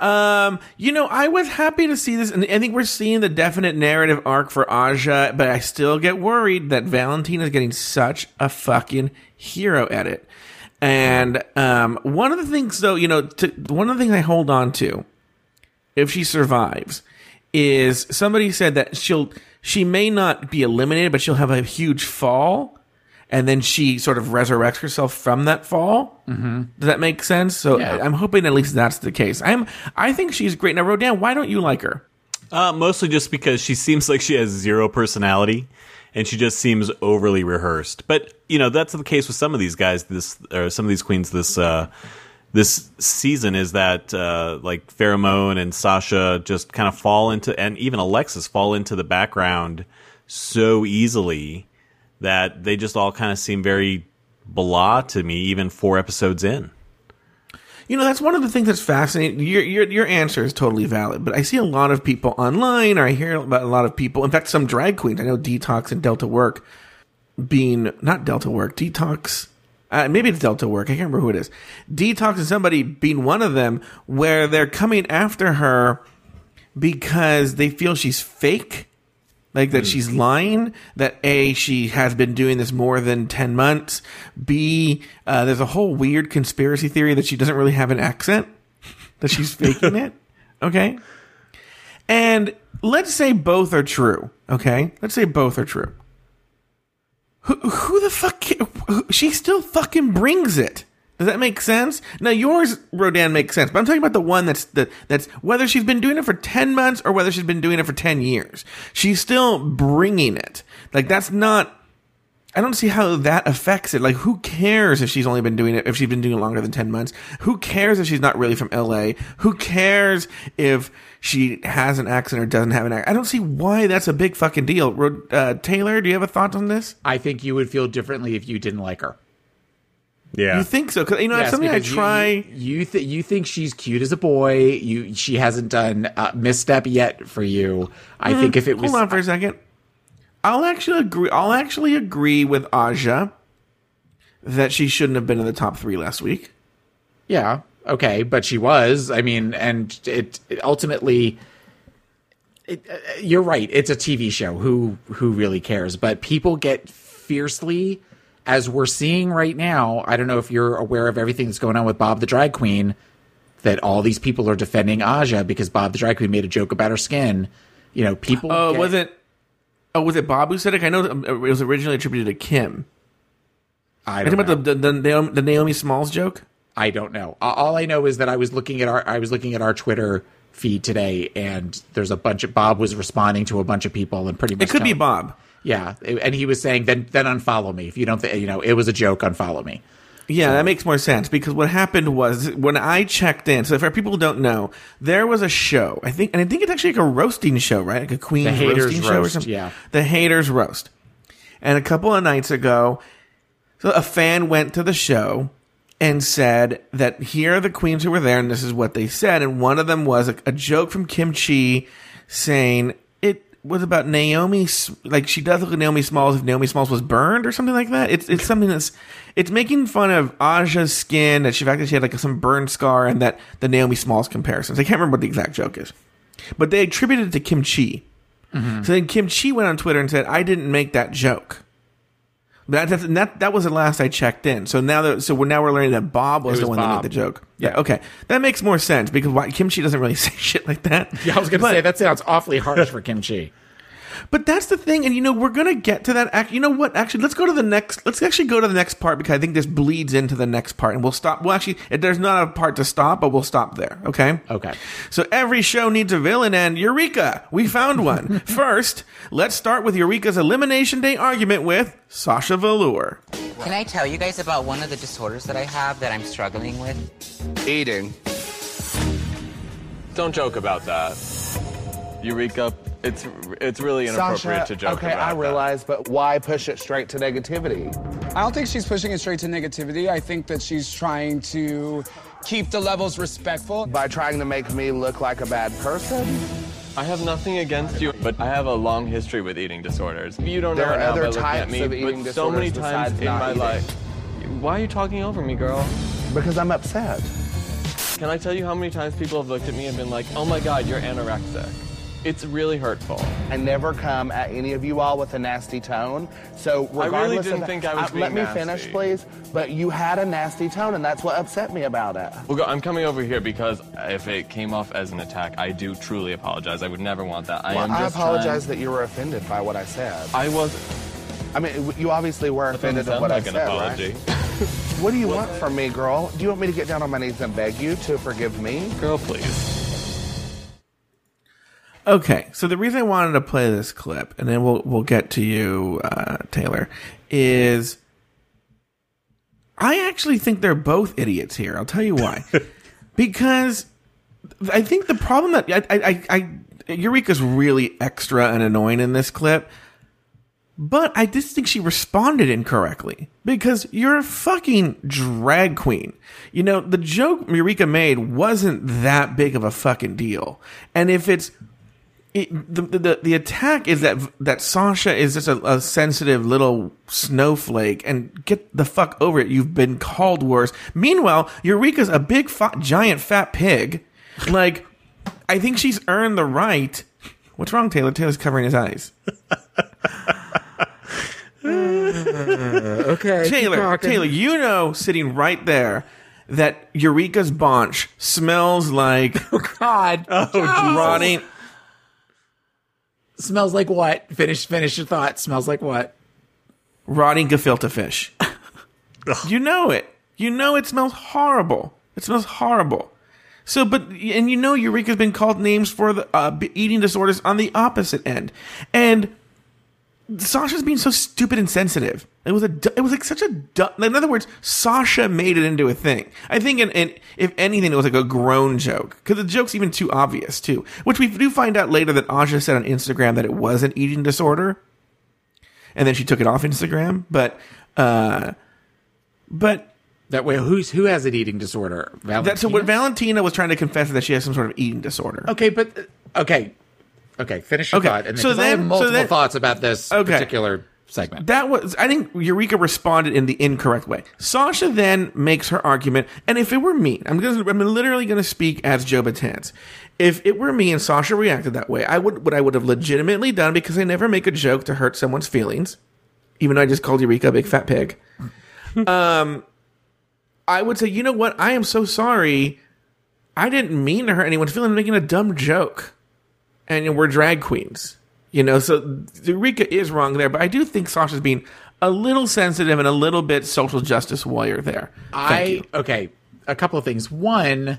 Um, you know, I was happy to see this, and I think we're seeing the definite narrative arc for Aja, but I still get worried that Valentina is getting such a fucking hero edit. And um, one of the things, though, you know, to, one of the things I hold on to, if she survives, is somebody said that she'll she may not be eliminated, but she'll have a huge fall, and then she sort of resurrects herself from that fall. Mm-hmm. Does that make sense? So Yeah. I'm hoping at least that's the case. I'm I think she's great. Now, Rodan, why don't you like her? Uh, mostly just because she seems like she has zero personality, and she just seems overly rehearsed. But you know that's the case with some of these guys. This or some of these queens. This uh, this season is that uh, like Farrah Moan and Sasha just kind of fall into, and even Alexis fall into the background so easily that they just all kind of seem very blah to me, even four episodes in. You know, that's one of the things that's fascinating. Your, your your answer is totally valid, but I see a lot of people online, or I hear about a lot of people. In fact, some drag queens. I know Detox and Delta Work being not Delta Work, Detox. Uh, maybe it's Delta Work. I can't remember who it is. Detox and somebody being one of them, where they're coming after her because they feel she's fake like that she's lying that a she has been doing this more than 10 months. B uh, there's a whole weird conspiracy theory that she doesn't really have an accent that she's faking it okay? And let's say both are true okay? Let's say both are true. Who, who the fuck who, she still fucking brings it does that make sense? Now yours, Rodan, makes sense, but I'm talking about the one that's that that's whether she's been doing it for ten months or whether she's been doing it for ten years. She's still bringing it. Like that's not. I don't see how that affects it. Like, who cares if she's only been doing it if she's been doing it longer than ten months? Who cares if she's not really from L.A.? Who cares if she has an accent or doesn't have an accent? I don't see why that's a big fucking deal. Uh, Taylor, do you have a thought on this? I think you would feel differently if you didn't like her. Yeah, You think so? Because you know, Yes, it's something I you- try. You you, th- you think she's cute as a boy. You she hasn't done a misstep yet for you. I think if it was Mm-hmm. Hold on for a second. I'll actually agree. I'll actually agree with Aja that she shouldn't have been in the top three last week. yeah okay, but she was. I mean, and it, it ultimately. It, uh, you're right. It's a TV show. Who who really cares? But people get fiercely, as we're seeing right now. I don't know if you're aware of everything that's going on with Bob the drag queen. That all these people are defending Aja because Bob the drag queen made a joke about her skin. You know, people. Oh, get- was it? Oh, was it Bob who said it? I know um, it was originally attributed to Kim. I don't know. about the, the, the, Naomi, the Naomi Smalls joke. I don't know. All I know is that I was looking at our I was looking at our Twitter feed today, and there's a bunch of Bob was responding to a bunch of people, and pretty much It could be Bob. Yeah, and he was saying then then unfollow me if you don't think you know it was a joke. Unfollow me. Yeah, that makes more sense because what happened was when I checked in. So, for people who don't know, there was a show. I think, and I think it's actually like a roasting show, right? Like a Queen's Haters roasting show or Roast, something. yeah. the Haters roast. And a couple of nights ago, so a fan went to the show and said that here are the queens who were there, and this is what they said. And one of them was a, a joke from Kim Chi saying was about Naomi, like she does look like Naomi Smalls if Naomi Smalls was burned or something like that. It's it's something that's it's making fun of Aja's skin that she fact that she had like some burn scar and that the Naomi Smalls comparisons. I can't remember what the exact joke is, but they attributed it to Kim Chi. Mm-hmm. So then Kim Chi went on Twitter and said, "I didn't make that joke." That, that's, that that was the last I checked in. So now that so we're now we're learning that Bob was, It the was one that made the joke. Yeah, okay, that makes more sense because why, Kim Chi doesn't really say shit like that. Yeah, I was going to But- say that sounds awfully harsh for Kim Chi. But that's the thing, and you know we're gonna get to that. Act, you know what? Actually, let's go to the next. Let's actually go to the next part because I think this bleeds into the next part, and we'll stop. Well, actually, there's not a part to stop, but we'll stop there. Okay. Okay. So every show needs a villain, and Eureka, we found one. First, let's start with Eureka's elimination day argument with Sasha Velour. Can I tell you guys about one of the disorders that I have that I'm struggling with? Eating. Don't joke about that. Eureka, it's it's really inappropriate Sasha, to joke okay, about I realize, but why push it straight to negativity? I don't think she's pushing it straight to negativity. I think that she's trying to keep the levels respectful. By trying to make me look like a bad person? I have nothing against you, but I have a long history with eating disorders. You don't There know are it now other by looking at types me, of eating but so many times in my eating. life. Why are you talking over me, girl? Because I'm upset. Can I tell you how many times people have looked at me and been like, "Oh my God, you're anorexic"? It's really hurtful. I never come at any of you all with a nasty tone. So I really regardless didn't of that- think I was uh, Let me finish, please. But you had a nasty tone, and that's what upset me about it. Well, go- I'm coming over here because if it came off as an attack, I do truly apologize. I would never want that. I Well, I apologize trying- that you were offended by what I said. I was. I mean, you obviously were offended at what like I an said, apology. right? What do you want from me, girl? Do you want me to get down on my knees and beg you to forgive me? Girl, please. Okay, so the reason I wanted to play this clip, and then we'll we'll get to you, uh, Taylor, is I actually think they're both idiots here. I'll tell you why. because I think the problem that I, I, I, I Eureka's really extra and annoying in this clip, but I just think she responded incorrectly because you're a fucking drag queen. You know, the joke Eureka made wasn't that big of a fucking deal, and if it's it, the, the the attack is that that Sasha is just a, a sensitive little snowflake, and get the fuck over it. You've been called worse. Meanwhile, Eureka's a big, fat, giant, fat pig. Like, I think she's earned the right. What's wrong, Taylor? Taylor's covering his eyes. Uh, okay, Taylor, Taylor, you know, sitting right there, that Eureka's bunch smells like oh god, oh, rotting. Smells like what? Finish finish your thought. Smells like what? rotting gefilte fish. you know it. You know it smells horrible. It smells horrible. So, but and you know Eureka's been called names for the uh, eating disorders on the opposite end, and Sasha's being so stupid and sensitive. It was a. It was like such a. In other words, Sasha made it into a thing. I think, in, in, if anything, it was like a grown joke because the joke's even too obvious too. Which we do find out later that Aja said on Instagram that it was an eating disorder, and then she took it off Instagram. But, uh, but That way, who's who has an eating disorder? that's so what Valentina was trying to confess that she has some sort of eating disorder. Okay, but uh, okay, okay. Finish your Okay, thought. And so so I have then- so multiple then- thoughts about this Okay. particular segment. That was, I think Eureka responded in the incorrect way. Sasha then makes her argument, and if it were me, I'm gonna, I'm literally going to speak as Joe Batans. If it were me and Sasha reacted that way, I would, what I would have legitimately done because I never make a joke to hurt someone's feelings, even though I just called Eureka a big fat pig. um, I would say, you know what? I am so sorry. I didn't mean to hurt anyone's feelings. I'm making a dumb joke, and we're drag queens. You know, so Eureka is wrong there, but I do think Sasha's being a little sensitive and a little bit social justice warrior there. Thank I you. okay. A couple of things. One,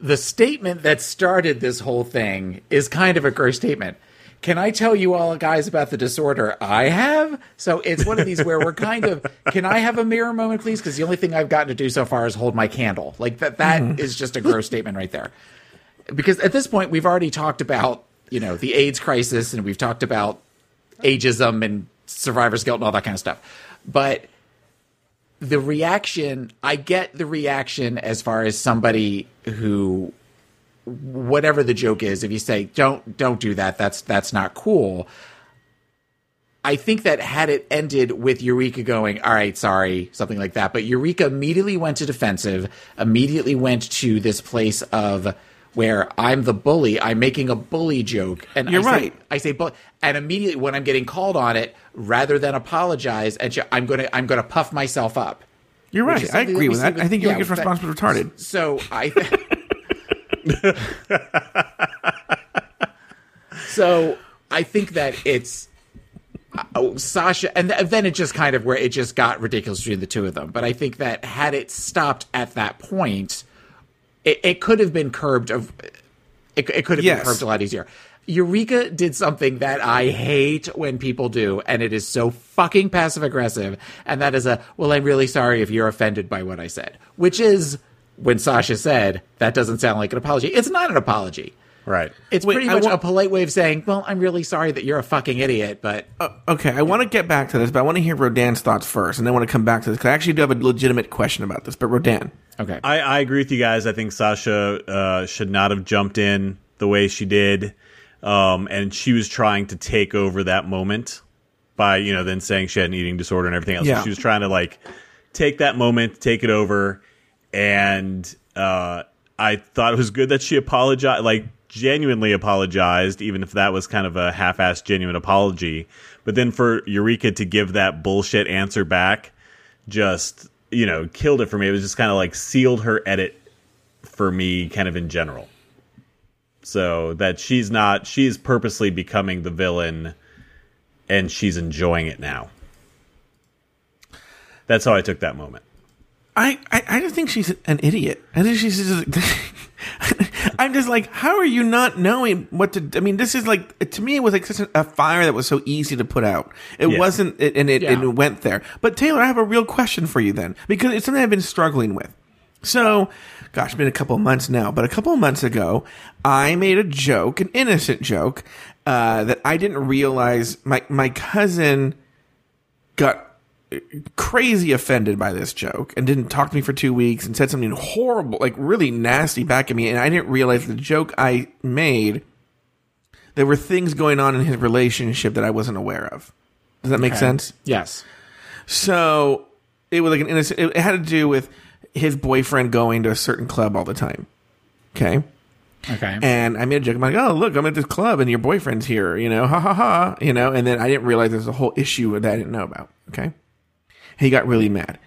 the statement that started this whole thing is kind of a gross statement. Can I tell you all guys about the disorder I have? So it's one of these where we're kind of. Can I have a mirror moment, please? Because the only thing I've gotten to do so far is hold my candle. Like that. That is Mhm. just a gross statement right there. Because at this point, we've already talked about you know the AIDS crisis, and we've talked about ageism and survivor's guilt and all that kind of stuff. But the reaction i get the reaction as far as somebody who whatever the joke is if you say don't don't do that that's that's not cool i think that had it ended with eureka going all right sorry something like that but eureka immediately went to defensive immediately went to this place of where i'm the bully i'm making a bully joke and You're I say, right. I say, but and immediately when I'm getting called on it, rather than apologize, and I'm gonna I'm gonna puff myself up. You're right. I agree we with that. I think Eureka's that- response was retarded. So I. so I think that it's uh, oh, Sasha, and th- then it just kind of where it just got ridiculous between the two of them. But I think that had it stopped at that point, it, it could have been curbed. Of it, it could have Yes. been curbed a lot easier. Eureka did something that I hate when people do, and it is so fucking passive aggressive. And that is a, well, I'm really sorry if you're offended by what I said, which is when Sasha said, that doesn't sound like an apology. It's not an apology. Right. It's Wait, pretty I much want- a polite way of saying, well, I'm really sorry that you're a fucking idiot, but Okay, I want to get back to this, but I want to hear Rodan's thoughts first, and then I want to come back to this because I actually do have a legitimate question about this. But Rodan, okay, I, I agree with you guys. I think Sasha uh, should not have jumped in the way she did, um, and she was trying to take over that moment by you know then saying she had an eating disorder and everything else. Yeah. She was trying to like take that moment, take it over, and uh, I thought it was good that she apologized, like genuinely apologized, even if that was kind of a half-assed genuine apology. But then for Eureka to give that bullshit answer back, just you know killed it for me. It was just kind of like sealed her edit for me, kind of in general. So that she's not, she's purposely becoming the villain, and she's enjoying it now. That's how I took that moment. I, I, I just think she's an idiot. I think she's just. I'm just like, how are you not knowing what to? I mean, this is like to me, it was like such a, a fire that was so easy to put out. It Yeah. wasn't, it, and it, Yeah. and it went there. But Taylor, I have a real question for you then, because it's something I've been struggling with. So, gosh, it's been a couple of months now, but a couple of months ago, I made a joke, an innocent joke, uh, that I didn't realize my my cousin got crazy offended by this joke and didn't talk to me for two weeks and said something horrible, like really nasty back at me. And I didn't realize the joke I made, there were things going on in his relationship that I wasn't aware of. Does that make Okay. sense? yes. So it was like an innocent, it had to do with his boyfriend going to a certain club all the time. Okay. Okay. And I made a joke. I'm like, oh, look, I'm at this club and your boyfriend's here, you know, ha ha ha, you know, and then I didn't realize there's a whole issue that I didn't know about. Okay. He got really mad.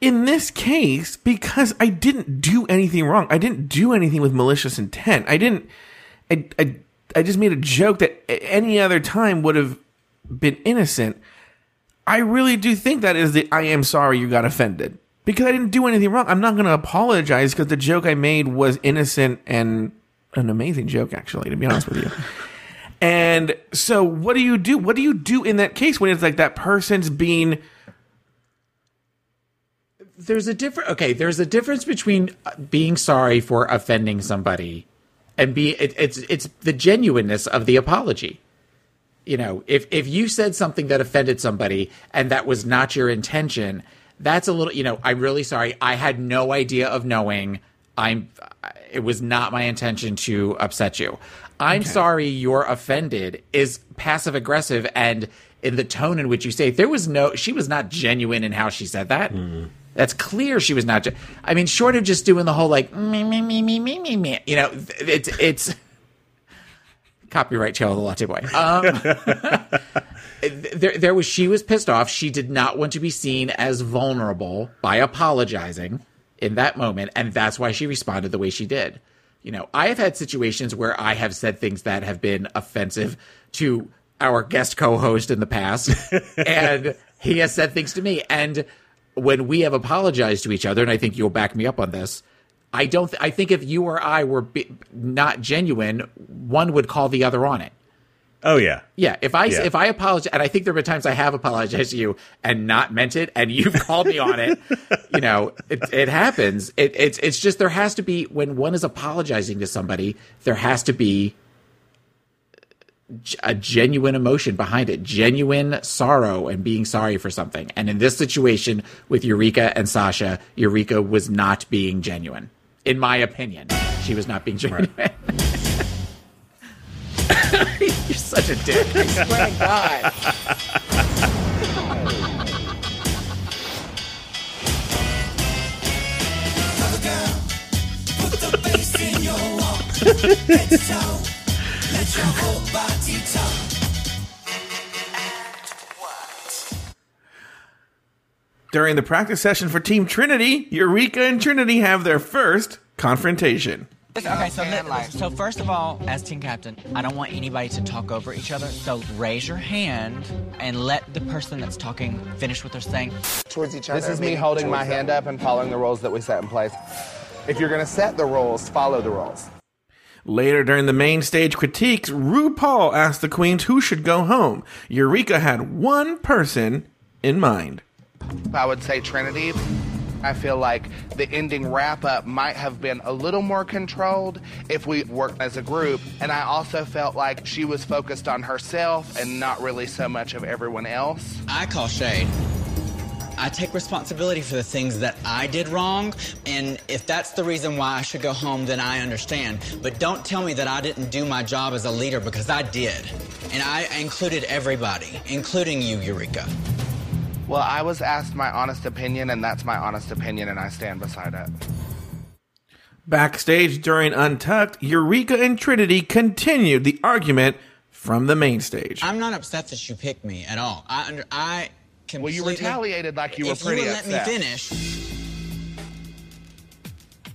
In this case, because I didn't do anything wrong, I didn't do anything with malicious intent. I didn't, I, I, I just made a joke that any other time would have been innocent. I really do think that is the I am sorry you got offended because I didn't do anything wrong. I'm not going to apologize because the joke I made was innocent and an amazing joke, actually, to be honest with you. And so, what do you do? What do you do in that case when it's like that person's being there's a different okay there's a difference between uh, being sorry for offending somebody and be it, it's it's the genuineness of the apology. You know if if you said something that offended somebody and that was not your intention that's a little you know i'm really sorry. I had no idea of knowing. I'm it was not my intention to upset you i'm sorry you're offended is passive aggressive and in the tone in which you say there was no she was not genuine in how she said that that's clear she was not ge- i mean short of just doing the whole like me me me me me me me you know it's it's copyright of the Latte Boy. Um, there, there was she was pissed off. She did not want to be seen as vulnerable by apologizing in that moment, and that's why she responded the way she did. You know, I have had situations where I have said things that have been offensive to our guest co-host in the past, and he has said things to me. And when we have apologized to each other, and I think you'll back me up on this, I don't. Th- I think if you or I were be- not genuine, one would call the other on it. Oh yeah, Yeah, if I Yeah. if I apologize, and I think there have been times I have apologized to you and not meant it, and you've called me on it. You know, it, it happens. It, it's it's just there has to be when one is apologizing to somebody, there has to be a genuine emotion behind it, genuine sorrow and being sorry for something. And in this situation with Eureka and Sasha, Eureka was not being genuine, in my opinion. She was not being genuine. You're such a dick. I swear to God. during the practice session for Team Trinity. Eureka and Trinity have their first confrontation. Listen, okay, so, li- so first of all, as team captain, I don't want anybody to talk over each other. So raise your hand and let the person that's talking finish what they're saying. Towards each other. This is me holding my hand up and following the rules that we set in place. If you're going to set the rules, follow the rules. Later during the main stage critiques, RuPaul asked the queens who should go home. Eureka had one person in mind. I would say Trinity. I feel like the ending wrap up might have been a little more controlled if we worked as a group. And I also felt like she was focused on herself and not really so much of everyone else. I call shade. I take responsibility for the things that I did wrong, and if that's the reason why I should go home, then I understand. But don't tell me that I didn't do my job as a leader because I did. And I included everybody, including you, Eureka. Well, I was asked my honest opinion, and that's my honest opinion, and I stand beside it. Backstage during Untucked, Eureka and Trinity continued the argument from the main stage. I'm not upset that you picked me at all. I under, I Well, you retaliated like you were if pretty you would upset. let me finish.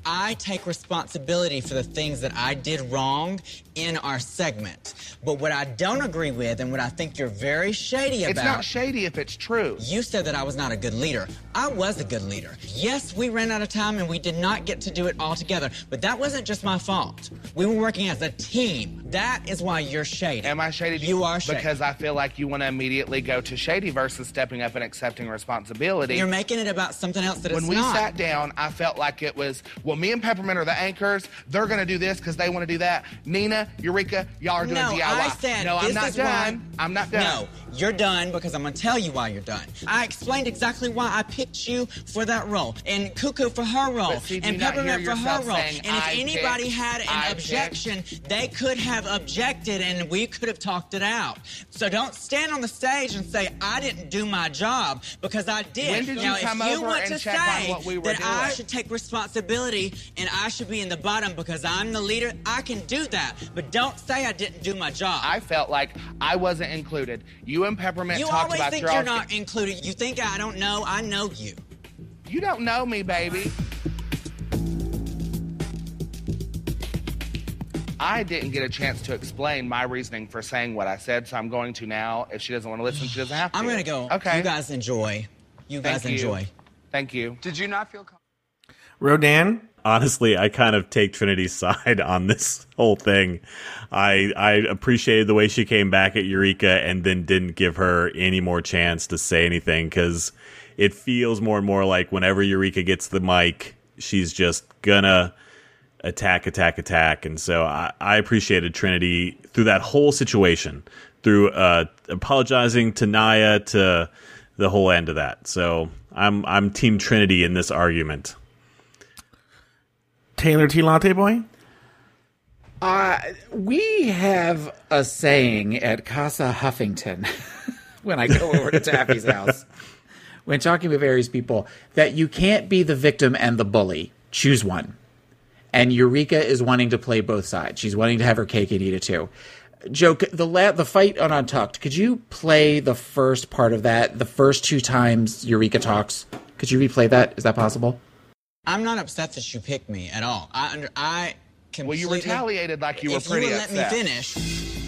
I take responsibility for the things that I did wrong in our segment. But what I don't agree with and what I think you're very shady about. It's not shady if it's true. You said that I was not a good leader. I was a good leader. Yes, we ran out of time and we did not get to do it all together, but that wasn't just my fault. We were working as a team. That is why you're shady. Am I shady? You are shady. Because I feel like you want to immediately go to shady versus stepping up and accepting responsibility. You're making it about something else that when we not. sat down, I felt like it was, well, me and Peppermint are the anchors. They're going to do this because they want to do that. Nina, Eureka, y'all are doing no, DIY. I said no, I'm not done. Why, I'm not done. No, you're done because I'm going to tell you why you're done. I explained exactly why I picked you for that role, and Cuckoo for her role, see, and you Peppermint for her role. And if "I anybody picked, had an I objection, they could have objected, and we could have talked it out. So don't stand on the stage and say I didn't do my job because I did. When did you now, come if you over want and to check on say what we were that I should take responsibility and I should be in the bottom because I'm the leader, I can do that. But don't say I didn't do my job. I felt like I wasn't included. You and Peppermint You talked always about think your you're not included. You think I don't know. I know you. You don't know me, baby. I didn't get a chance to explain my reasoning for saying what I said, so I'm going to now. If she doesn't want to listen, she doesn't have to. I'm gonna go. Okay. You guys enjoy. You Thank guys you. enjoy. Thank you. Did you not feel Rodan? Honestly, I kind of take Trinity's side on this whole thing. I I appreciated the way she came back at Eureka and then didn't give her any more chance to say anything because it feels more and more like whenever Eureka gets the mic, she's just gonna attack, attack, attack. And so I, I appreciated Trinity through that whole situation, through uh, apologizing to Naya to the whole end of that. So I'm I'm Team Trinity in this argument. Taylor T. Latte Boy? Uh, we have a saying at Casa Huffington when I go over to Taffy's house when talking with various people that you can't be the victim and the bully. Choose one. And Eureka is wanting to play both sides. She's wanting to have her cake and eat it too. Joe, the la- the fight on Untucked. Could you play the first part of that? The first two times Eureka talks. Could you replay that? Is that possible? I'm not upset that you picked me at all. I under. I completely. Well, you retaliated like you were if pretty you would upset. let me finish.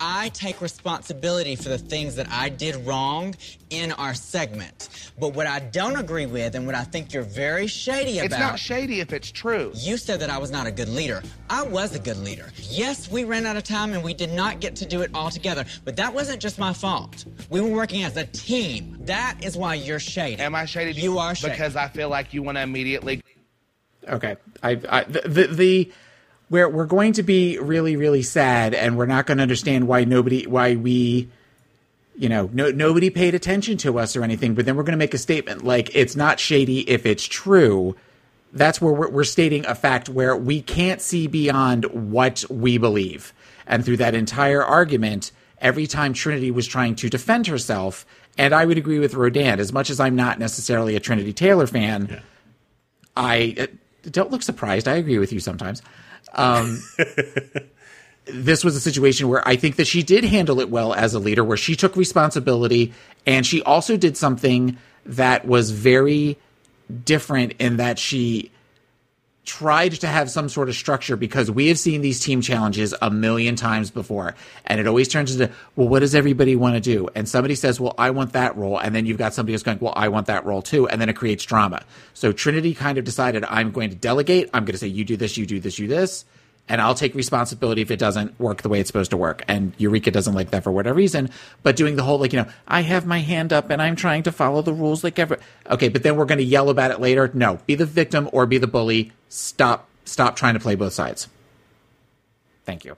I take responsibility for the things that I did wrong in our segment. But what I don't agree with and what I think you're very shady about. It's not shady if it's true. You said that I was not a good leader. I was a good leader. Yes, we ran out of time and we did not get to do it all together, but that wasn't just my fault. We were working as a team. That is why you're shady. Am I shady? You are shady. Because I feel like you want to immediately. Okay. I, I the, the the where we're going to be really really sad and we're not going to understand why nobody why we you know no nobody paid attention to us or anything but then we're going to make a statement like it's not shady if it's true that's where we're, we're stating a fact where we can't see beyond what we believe and through that entire argument every time trinity was trying to defend herself and i would agree with rodan as much as i'm not necessarily a trinity taylor fan I uh, don't look surprised. I agree with you sometimes. Um, this was a situation where I think that she did handle it well as a leader, where she took responsibility and she also did something that was very different in that she tried to have some sort of structure because we have seen these team challenges a million times before. And it always turns into, well, what does everybody want to do? And somebody says, well, I want that role. And then you've got somebody who's going, well, I want that role too. And then it creates drama. So Trinity kind of decided, I'm going to delegate. I'm going to say, you do this, you do this, you this. And I'll take responsibility if it doesn't work the way it's supposed to work. And Eureka doesn't like that for whatever reason. But doing the whole, like, you know, I have my hand up and I'm trying to follow the rules like ever. Okay, but then we're going to yell about it later. No, be the victim or be the bully. Stop, stop trying to play both sides. Thank you.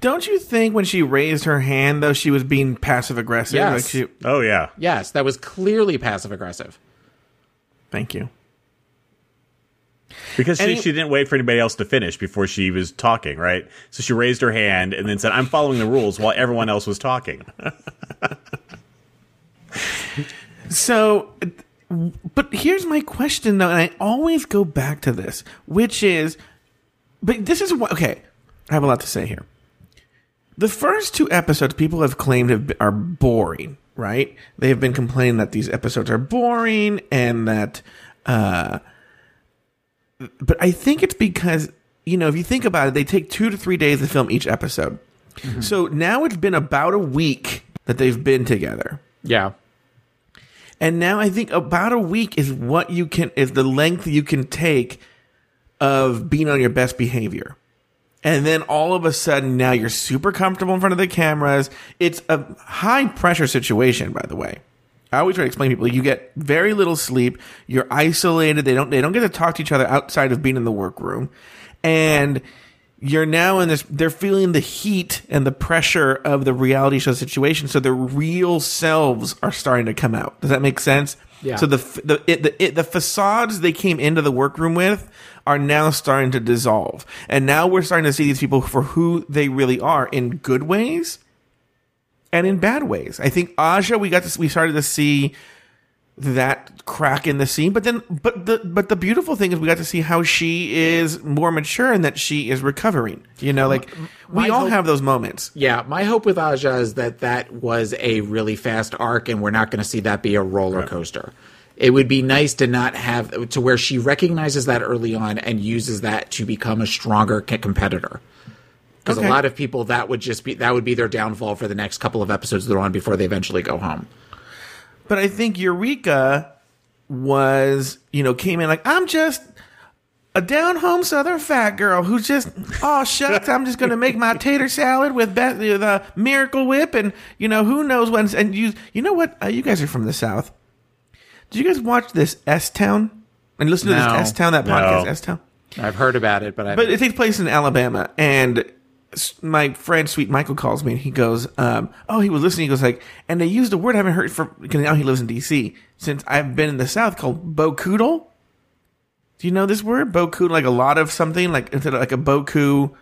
Don't you think when she raised her hand though she was being passive aggressive? Yes. Like she, oh yeah. Yes, that was clearly passive aggressive. Thank you. Because she, Any- she didn't wait for anybody else to finish before she was talking, right? So she raised her hand and then said, I'm following the rules while everyone else was talking. So, but here's my question though, and I always go back to this, which is, but this is what, okay, I have a lot to say here. The first two episodes people have claimed have, are boring, right? They have been complaining that these episodes are boring and that, uh, but I think it's because, you know, if you think about it, they take two to three days to film each episode. Mm-hmm. So now it's been about a week that they've been together. Yeah. And now I think about a week is what you can is the length you can take of being on your best behavior. And then all of a sudden now you're super comfortable in front of the cameras. It's a high pressure situation, by the way. I always try to explain to people you get very little sleep, you're isolated, they don't they don't get to talk to each other outside of being in the workroom. And you're now in this they're feeling the heat and the pressure of the reality show situation so their real selves are starting to come out does that make sense Yeah. so the the it, the it, the facades they came into the workroom with are now starting to dissolve and now we're starting to see these people for who they really are in good ways and in bad ways i think aja we got to we started to see that crack in the scene but then but the but the beautiful thing is we got to see how she is more mature and that she is recovering you know like we My all hope- have those moments Yeah, my hope with Aja is that that was a really fast arc, and we're not going to see that be a roller coaster. It would be nice to not have to where she recognizes that early on and uses that to become a stronger competitor. Because Okay. a lot of people that would just be that would be their downfall for the next couple of episodes they're on before they eventually go home. but i think eureka was you know came in like i'm just a down home southern fat girl who's just oh shucks i'm just gonna make my tater salad with the miracle whip and you know who knows when and you you know what uh, you guys are from the south did you guys watch this s town and listen to this s town that No. podcast s town I've heard about it, but I but it takes place in Alabama, and my friend Sweet Michael calls me, and he goes, um, "Oh, he was listening." He goes like, and they used a word I haven't heard for because now he lives in D.C. since I've been in the South called bocoodle. Do you know this word bocoodle? Like a lot of something, like instead of like a boku.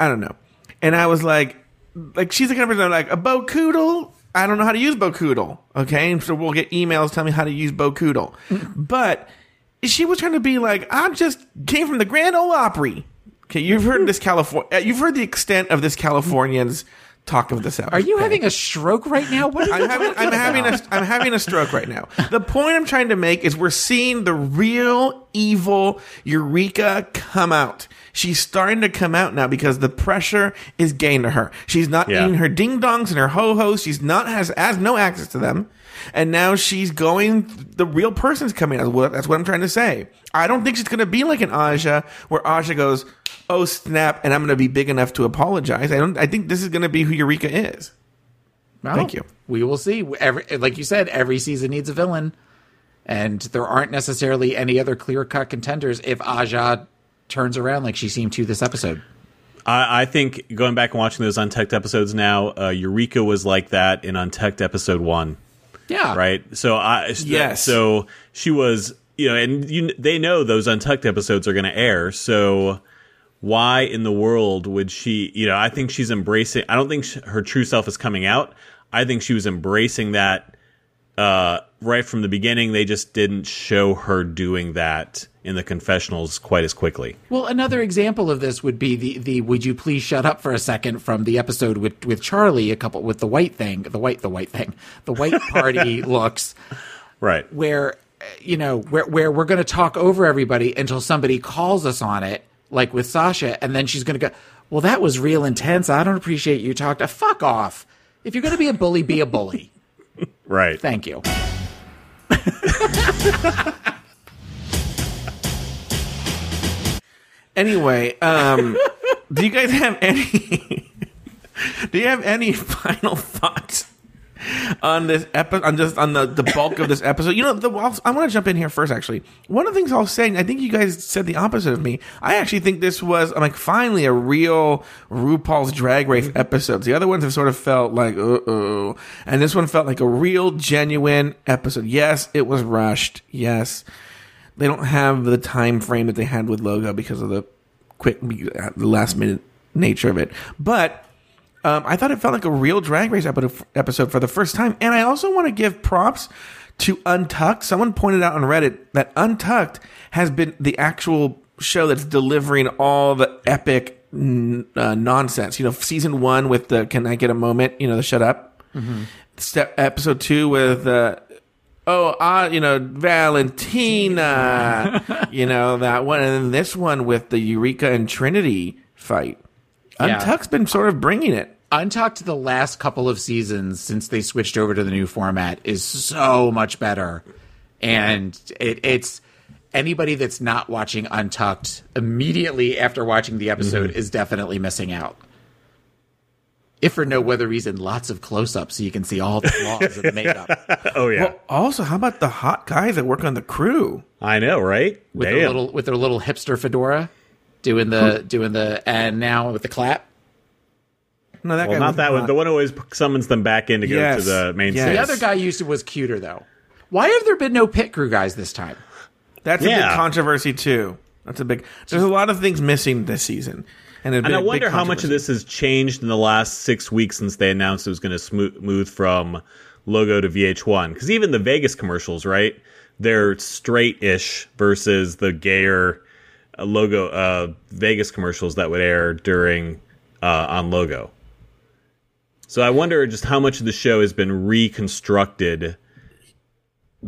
I don't know. And I was like, like she's the kind of person I'm like a bocoodle. I don't know how to use bocoodle. Okay, and so we'll get emails telling me how to use bocoodle, but she was trying to be like, I just came from the Grand Ole Opry. Okay, you've heard this California. Uh, you've heard the extent of this Californian's talk of the South. Are you having a stroke right now? What are I'm having, I'm having a I'm having a stroke right now. The point I'm trying to make is we're seeing the real evil Eureka come out. She's starting to come out now because the pressure is getting to her. She's not Yeah. eating her ding dongs and her ho hos. She's not has has no access to them, and now she's going. The real person's coming out. Well, That's what I'm trying to say. I don't think she's going to be like an Aja, where Aja goes, "Oh snap," and I'm going to be big enough to apologize. I don't. I think this is going to be who Eureka is. Well, Thank you. We will see. Every, like you said, every season needs a villain, and there aren't necessarily any other clear cut contenders if Aja turns around like she seemed to this episode. I, I think going back and watching those Untucked episodes now, uh, Eureka was like that in Untucked episode one. Yeah. Right. So I Yes. So she was, you know, and you, they know those Untucked episodes are going to air. So why in the world would she? You know, I think she's embracing. I don't think sh her true self is coming out. I think she was embracing that uh, right from the beginning. They just didn't show her doing that in the confessionals quite as quickly. Well, another example of this would be the the "Would you please shut up for a second from the episode with with Charlie, a couple with the white thing, the white the white thing, the white party looks, Right. where you know, where where we're going to talk over everybody until somebody calls us on it, like with Sasha, and then she's going to go, "Well, that was real intense. I don't appreciate you talked to fuck off. If you're going to be a bully, be a bully." Right. Thank you. Anyway, um, do you guys have any? do you have any final thoughts on this episode? On just on the, the bulk of this episode? You know, the, I want to jump in here first. Actually, one of the things I was saying, I think you guys said the opposite of me. I actually think this was I'm like finally a real RuPaul's Drag Race episode. The other ones have sort of felt like uh oh, and this one felt like a real genuine episode. Yes, it was rushed. Yes they don't have the time frame that they had with logo because of the quick the last minute nature of it but um, i thought it felt like a real drag race epi- episode for the first time. And i also want to give props to untucked. Someone pointed out on reddit that untucked has been the actual show that's delivering all the epic n- uh, nonsense. You know season one with the can i get a moment? You know the shut up. Step episode two with uh, oh uh, you know valentina. You know that one. And then this one with the eureka and trinity fight. Yeah. untucked's been sort of bringing it Untucked the last couple of seasons since they switched over to the new format is so much better. And it, it's anybody that's not watching Untucked immediately after watching the episode mm-hmm. is definitely missing out. If for no other reason, lots of close ups so you can see all the flaws of the makeup. oh yeah. well, also how about the hot guys that work on the crew I know, right? With their little with their little hipster fedora. Doing the doing the and now with the clap. No that well, guy not was that one. hot. The one who always summons them back in to go Yes. to the main Yes. The other guy used to was cuter though. Why have there been no pit crew guys this time? that's a big controversy too that's a big there's a lot of things missing this season and, And I wonder how much of this has changed in the last six weeks since they announced it was going to smooth move from logo to VH1. Because even the Vegas commercials, right? They're straight-ish versus the gayer uh, logo uh, Vegas commercials that would air during uh, on logo. So I wonder just how much of the show has been reconstructed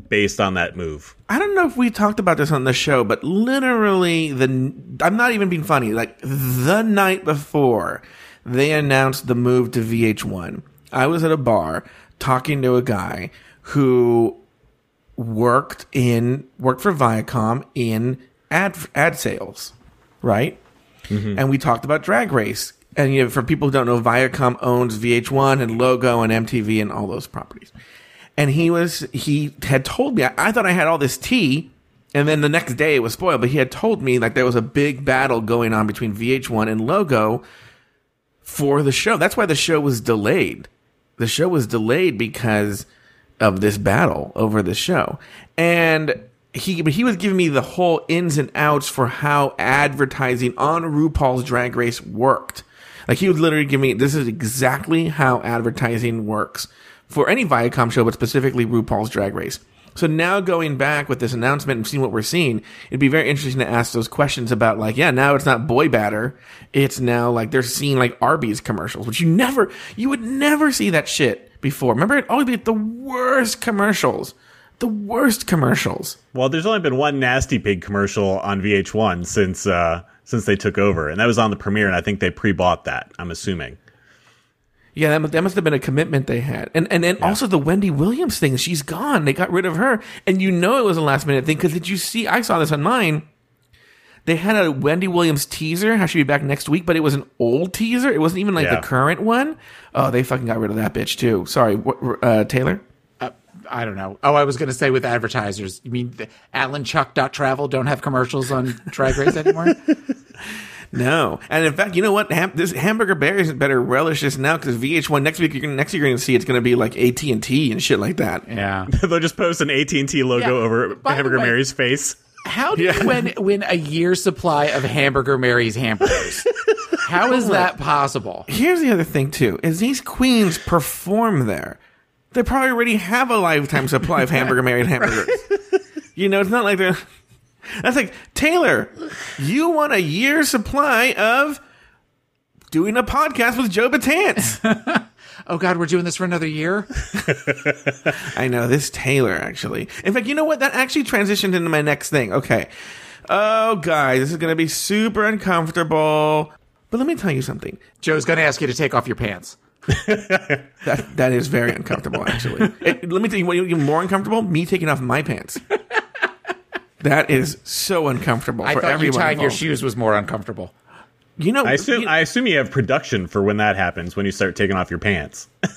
based on that move. I don't know if we talked about this on the show, but literally the I'm not even being funny. Like the night before they announced the move to VH1, I was at a bar talking to a guy who worked in worked for Viacom in ad ad sales, right? Mm-hmm. And we talked about Drag Race. And you know, for people who don't know, Viacom owns VH1 and Logo and MTV and all those properties and he was he had told me I, I thought I had all this tea, and then the next day it was spoiled. But he had told me like there was a big battle going on between VH1 and Logo for the show. That's why the show was delayed. The show was delayed because of this battle over the show, and he but he was giving me the whole ins and outs for how advertising on RuPaul's Drag Race worked. Like he would literally give me this is exactly how advertising works for any Viacom show, but specifically RuPaul's Drag Race. So now going back with this announcement and seeing what we're seeing, it'd be very interesting to ask those questions about like, yeah, now it's not Boy Butter. It's now like they're seeing like Arby's commercials, which you never, you would never see that shit before. Remember, it'd always be the worst commercials, the worst commercials. Well, there's only been one Nasty Pig commercial on VH1 since uh, since they took over, and that was on the premiere, and I think they pre-bought that. I'm assuming. Yeah, that, mu- that must have been a commitment they had. And and then also the Wendy Williams thing, she's gone. They got rid of her. And you know it was a last minute thing because did you see? I saw this on mine. They had a Wendy Williams teaser, how she'd be back next week, but it was an old teaser. It wasn't even like Yeah. the current one. Oh, they fucking got rid of that bitch too. Sorry, uh, Taylor? I don't know. Oh, I was going to say with advertisers. You mean the Travel don't have commercials on Drag Race anymore? No, and in fact, you know what? Ham- this Hamburger Mary's better relish this now because VH1 next week. You're gonna, next year you're going to see it's going to be like AT and T and shit like that. Yeah, They'll just post an AT and T logo Yeah, over by Hamburger way- Mary's face. How do you win, win a year's supply of Hamburger Mary's hamburgers? How is that possible? Here's the other thing too: is these queens perform there. They probably already have a lifetime supply of hamburger Mary hamburgers. You know, it's not like they're. That's like Taylor. You want a year's supply of doing a podcast with Joe Betance. oh God, we're doing this for another year. I know this Taylor actually. In fact, you know what? That actually transitioned into my next thing. Okay. Oh, guys, this is going to be super uncomfortable. But let me tell you something. Joe's going to ask you to take off your pants. That that is very uncomfortable. Actually, It- let me tell you what even more uncomfortable. Me taking off my pants. That is so uncomfortable I for thought you everyone. tying your involved. shoes was more uncomfortable. You know, I assume I assume you have production for when that happens when you start taking off your pants.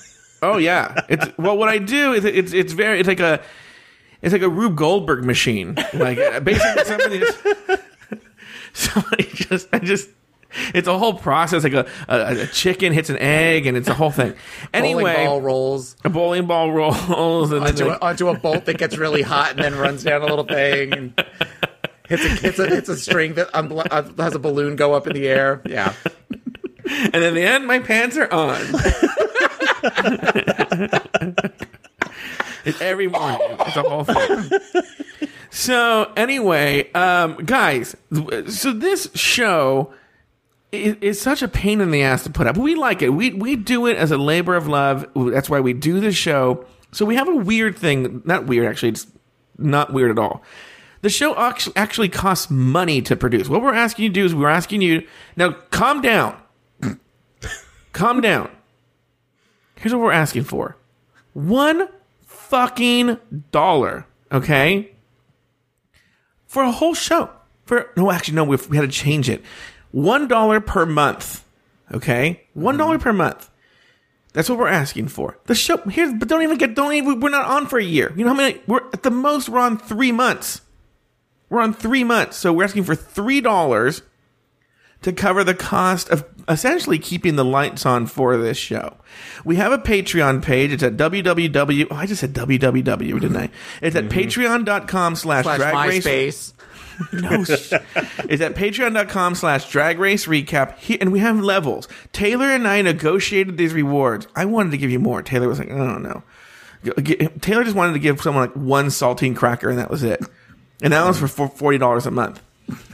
Oh yeah, it's well. What I do is it's it's very it's like a it's like a Rube Goldberg machine. Like uh, basically somebody just somebody just I just it's a whole process. Like a, a, a chicken hits an egg, and it's a whole thing. Anyway, Bowling ball rolls a bowling ball rolls, and then onto they- a, onto a bolt that gets really hot and then runs down a little thing and hits a hits a, hits a string that unblo- uh, has a balloon go up in the air. Yeah. and in the end, my pants are on. it's every morning. It's a whole thing. So anyway, um, guys, so this show is, is such a pain in the ass to put up. We like it. We we do it as a labor of love. That's why we do the show. So we have a weird thing. Not weird, actually. It's not weird at all. The show actually costs money to produce. What we're asking you to do is we're asking you now calm down. calm down. Here's what we're asking for. One fucking dollar, okay? For a whole show. For no, actually, no, we had to change it. One dollar per month, okay? One dollar per month. That's what we're asking for. The show here, but don't even get, don't even. We're not on for a year. You know how many? We're at the most. We're on three months. We're on three months, so we're asking for three dollars to cover the cost of essentially keeping the lights on for this show. We have a Patreon page. It's at www. Oh, I just said www, didn't I? It's at mm-hmm. patreon.com slash Slash drag race. No, sh- it's at patreon.com slash drag race recap. He, and we have levels. Taylor and I negotiated these rewards. I wanted to give you more. Taylor was like, I don't know. Taylor just wanted to give someone like one saltine cracker, and that was it. And that was for for forty dollars a month.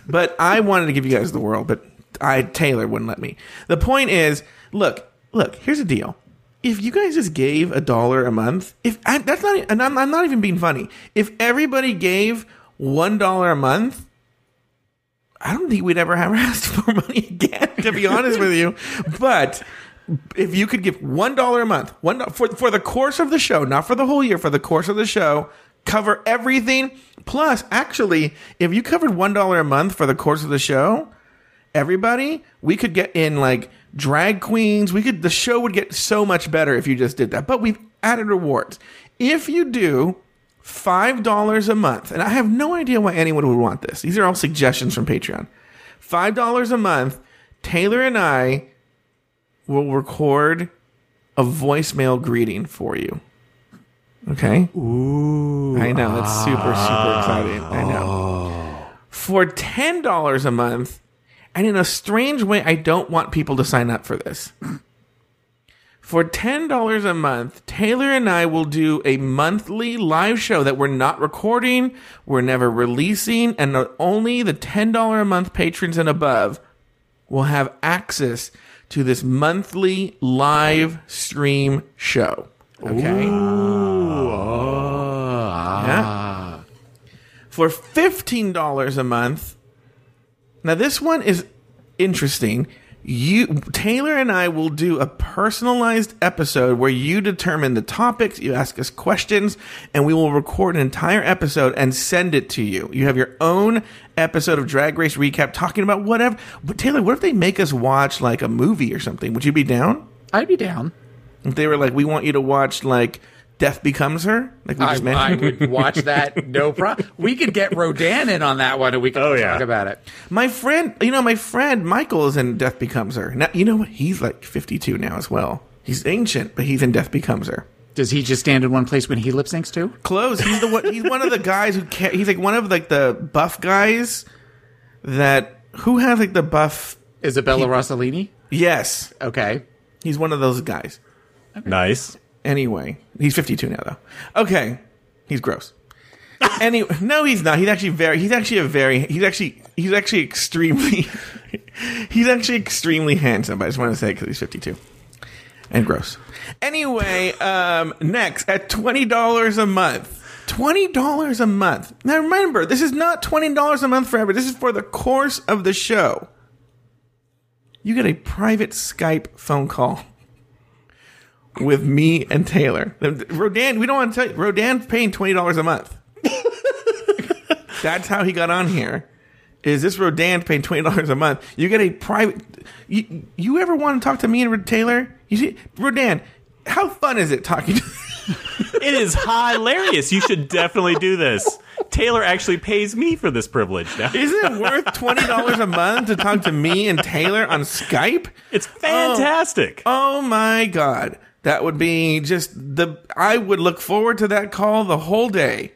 But I wanted to give you guys the world, but I Taylor wouldn't let me. The point is, look, look. Here's the deal. If you guys just gave a dollar a month, if I, that's not, and I'm, I'm not even being funny. If everybody gave one dollar a month, I don't think we'd ever have asked for money again. To be honest with you, but if you could give one dollar a month, one for for the course of the show, not for the whole year, for the course of the show, cover everything. Plus, actually, if you covered one dollar a month for the course of the show, everybody, we could get in like drag queens. We could the show would get so much better if you just did that. But we've added rewards. If you do five dollars a month, and I have no idea why anyone would want this. These are all suggestions from Patreon. Five dollars a month, Taylor and I will record a voicemail greeting for you. Okay? Ooh. I know. That's super, super exciting. I know. Oh. For $10 a month, and in a strange way, I don't want people to sign up for this. For $10 a month, Taylor and I will do a monthly live show that we're not recording, we're never releasing, and only the $10 a month patrons and above will have access to this monthly live stream show. Okay? Ooh. Yeah. Ah. For $15 a month. Now this one is interesting. You Taylor and I will do a personalized episode where you determine the topics, you ask us questions, and we will record an entire episode and send it to you. You have your own episode of Drag Race Recap talking about whatever. But Taylor, what if they make us watch like a movie or something? Would you be down? I'd be down. If they were like, we want you to watch like Death Becomes Her, like we I, just I mentioned. would watch that. No problem. We could get Rodan in on that one, and we could oh, talk about it. My friend, you know, my friend Michael is in Death Becomes Her. Now, you know what? He's like 52 now as well. He's ancient, but he's in Death Becomes Her. Does he just stand in one place when he lip syncs too? Close. He's the one. He's one of the guys who. Ca- he's like one of like the buff guys that who has like the buff. Isabella Rossellini. Yes. Okay. He's one of those guys. Nice. Anyway, he's 52 now though. Okay, he's gross. anyway, no, he's not. He's actually very. He's actually a very. He's actually. He's actually extremely. He's actually extremely handsome. But I just want to say because he's 52 and gross. Anyway, um, next at twenty dollars a month. Twenty dollars a month. Now remember, this is not twenty dollars a month forever. This is for the course of the show. You get a private Skype phone call with me and Taylor. Rodan, we don't want to tell you. Rodan's paying twenty dollars a month. That's how he got on here. Is this Rodan paying twenty dollars a month? You get a private. You, you ever want to talk to me and Taylor? You see, Rodan, how fun is it talking? to It is hilarious. You should definitely do this. Taylor actually pays me for this privilege now. Isn't it worth twenty dollars a month to talk to me and Taylor on Skype? It's fantastic. Oh, oh my god, that would be just the. I would look forward to that call the whole day.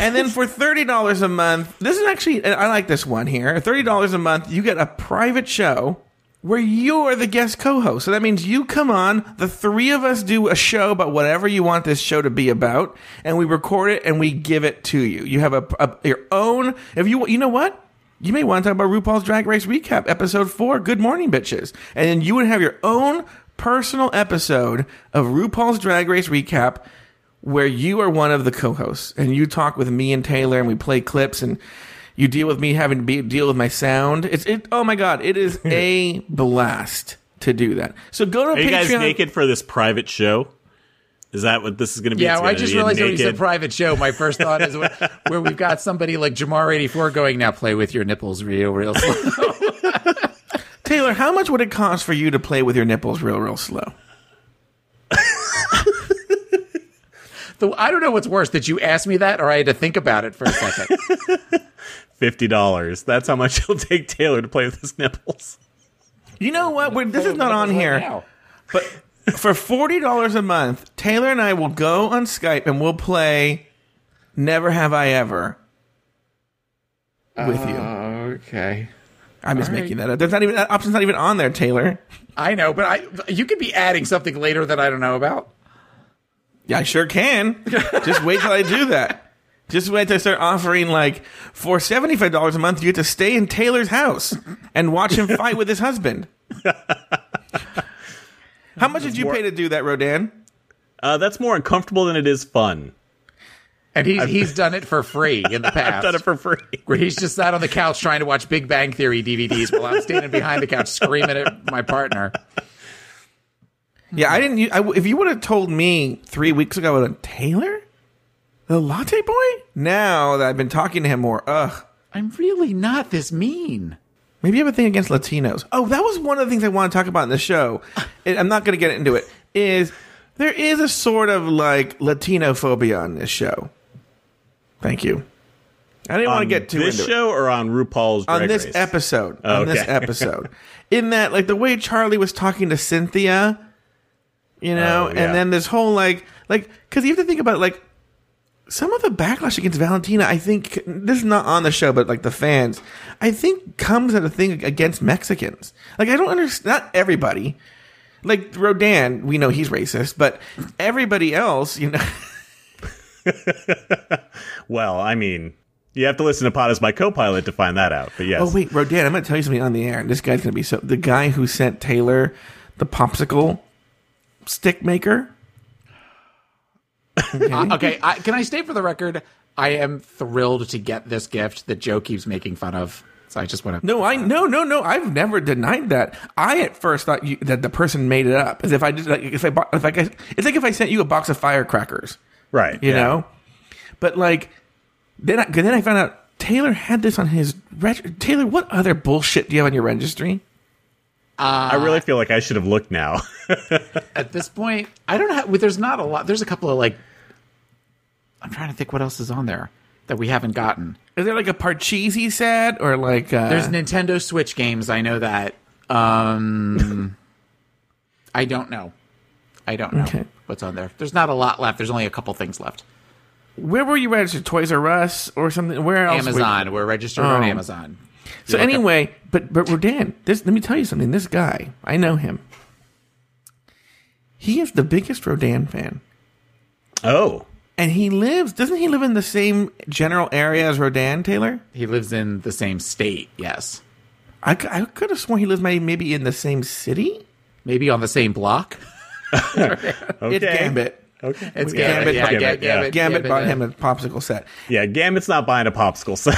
And then for thirty dollars a month, this is actually I like this one here. Thirty dollars a month, you get a private show where you're the guest co-host. So that means you come on, the three of us do a show about whatever you want this show to be about, and we record it and we give it to you. You have a, a your own. If you you know what. You may want to talk about RuPaul's Drag Race recap, episode four, Good Morning Bitches. And then you would have your own personal episode of RuPaul's Drag Race recap where you are one of the co-hosts and you talk with me and Taylor and we play clips and you deal with me having to be, deal with my sound. It's it. Oh my god, it is a blast to do that. So go to Are you guys Patreon. naked for this private show? Is that what this is going to be? Yeah, well, I just be a realized when you said private show. My first thought is where, where we've got somebody like Jamar84 going, now play with your nipples real, real slow. Taylor, how much would it cost for you to play with your nipples real, real slow? The- I don't know what's worse, that you asked me that or I had to think about it for a second. fifty dollars. That's how much it'll take Taylor to play with his nipples. You know what? We're, this is not on here, but for forty dollars a month, Taylor and I will go on Skype and we'll play "Never Have I Ever" with you. Uh, okay. I'm just All right. making that up. There's not even that option's not even on there, Taylor. I know, but I you could be adding something later that I don't know about. Yeah, I sure can. Just wait till I do that. Just wait till I start offering like for seventy five dollars a month, you get to stay in Taylor's house and watch him fight with his husband. How much did you pay to do that, Rodan? Uh, that's more uncomfortable than it is fun. And he's he's done it for free in the past. I've done it for free. Where he's just sat on the couch trying to watch Big Bang Theory DVDs while I'm standing behind the couch screaming at my partner. Yeah, I didn't. I, if you would have told me three weeks ago, I would have Taylor, the latte boy. Now that I've been talking to him more, ugh. I'm really not this mean. Maybe you have a thing against Latinos. Oh, that was one of the things I want to talk about in the show. And I'm not going to get into it. Is there is a sort of like Latino phobia on this show? Thank you. I didn't want to get too this into show or on RuPaul's it. on this Race? episode. Oh, On this episode, in that like the way Charlie was talking to Cynthia, you know, Oh, yeah. and then this whole like like because you have to think about like some of the backlash against Valentina, I think this is not on the show, but like the fans, I think comes at a thing against Mexicans. Like I don't understand. Not everybody. Like Rodan, we know he's racist, but everybody else, you know. Well, I mean, you have to listen to Pod Is My Co-Pilot to find that out. But yes, Oh wait, Rodan, I'm going to tell you something on the air. This guy's going to be so. The guy who sent Taylor the popsicle stick maker. Uh, okay, I, can I state for the record? I am thrilled to get this gift that Joe keeps making fun of. So I just want to. No, I no no no. I've never denied that. I at first thought you, that the person made it up. As if I just like if I bought if I guess it's like if I sent you a box of firecrackers, right? You yeah. know, but like then I, then I found out Taylor had this on his reg- Taylor. What other bullshit do you have on your registry? I really feel like I should have looked now. At this point, I don't have. There's not a lot. There's a couple of like. I'm trying to think what else is on there that we haven't gotten. Is there like a Parcheesi set or like uh, There's Nintendo Switch games. I know that. Um, I don't know. I don't know Okay. what's on there. There's not a lot left. There's only a couple things left. where were you registered? Toys R Us or something? Where else? were Amazon. We're registered on Oh. Amazon. So look up- anyway, but but Rodan, this let me tell you something. This guy, I know him. He is the biggest Rodan fan. Oh. And he lives doesn't he live in the same general area as Rodan, Taylor? He lives in the same state. Yes. I, I could have sworn he lives maybe, maybe in the same city. Maybe on the same block. It's Gambit. Okay. It's We- Gambit, yeah, Gambit, Ga- Gambit, Gambit Gambit, bought him a popsicle set. Yeah, Gambit's not buying a popsicle set.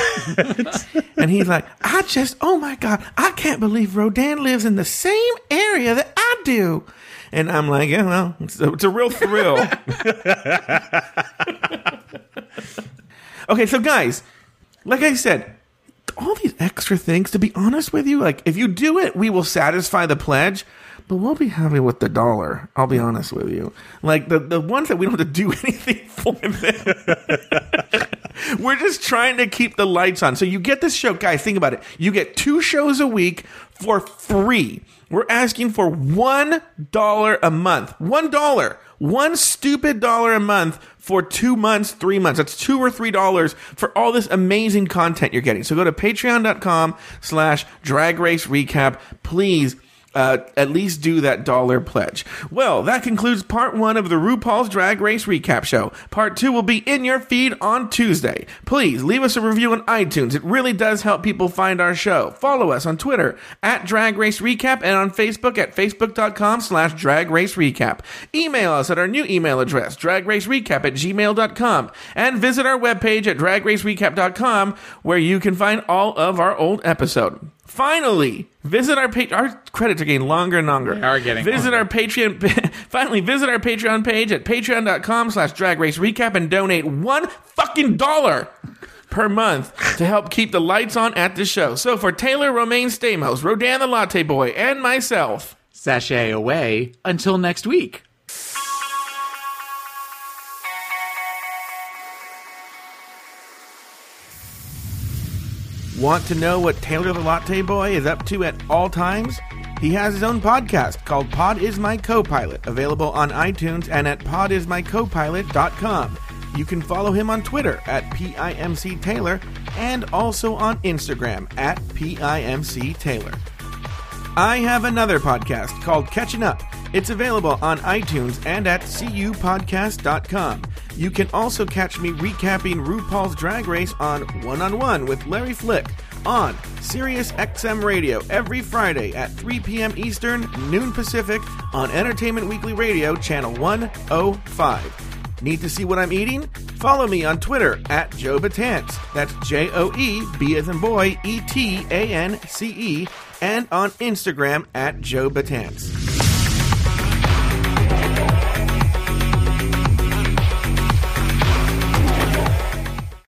And he's like, I just, oh my God, I can't believe Rodan lives in the same area that I do. And I'm like, yeah, well, it's a, it's a real thrill. okay, so guys, like I said, all these extra things, to be honest with you, like if you do it, we will satisfy the pledge, but we'll be happy with the dollar. I'll be honest with you. Like the, the ones that we don't have to do anything for them. We're just trying to keep the lights on. So you get this show, guys, think about it. You get two shows a week for free. We're asking for one dollar a month. One dollar. One stupid dollar a month for two months, three months. That's two or three dollars for all this amazing content you're getting. So go to patreon.com slash drag race recap. Please uh, at least do that dollar pledge. Well, that concludes part one of the RuPaul's Drag Race Recap Show. Part two will be in your feed on Tuesday. Please leave us a review on iTunes. It really does help people find our show. Follow us on Twitter at Drag Race Recap and on Facebook at facebook.com slash Drag Race Recap. Email us at our new email address, dragracerecap at gmail.com, and visit our webpage at dragracerecap.com where you can find all of our old episode. Finally, visit our page. Our credits are getting longer and longer. They are getting Visit longer. our Patreon. Finally, visit our Patreon page at patreon.com slash drag race recap and donate one fucking dollar per month to help keep the lights on at the show. So for Taylor Romaine Stamos, Rodan the Latte Boy, and myself, Sashay away until next week. Want to know what Taylor the Latte Boy is up to at all times? He has his own podcast called Pod Is My Co-Pilot, available on iTunes and at podismycopilot.com. You can follow him on Twitter at PIMC Taylor and also on Instagram at PIMC Taylor. I have another podcast called Catching Up. It's available on iTunes and at cupodcast.com. You can also catch me recapping RuPaul's Drag Race on One on One with Larry Flick on Sirius XM Radio every Friday at 3 p.m. Eastern, noon Pacific on Entertainment Weekly Radio, channel 105. Need to see what I'm eating? Follow me on Twitter at Joe Betance. That's J O E B as in boy E T A N C E, and on Instagram at Joe Betance.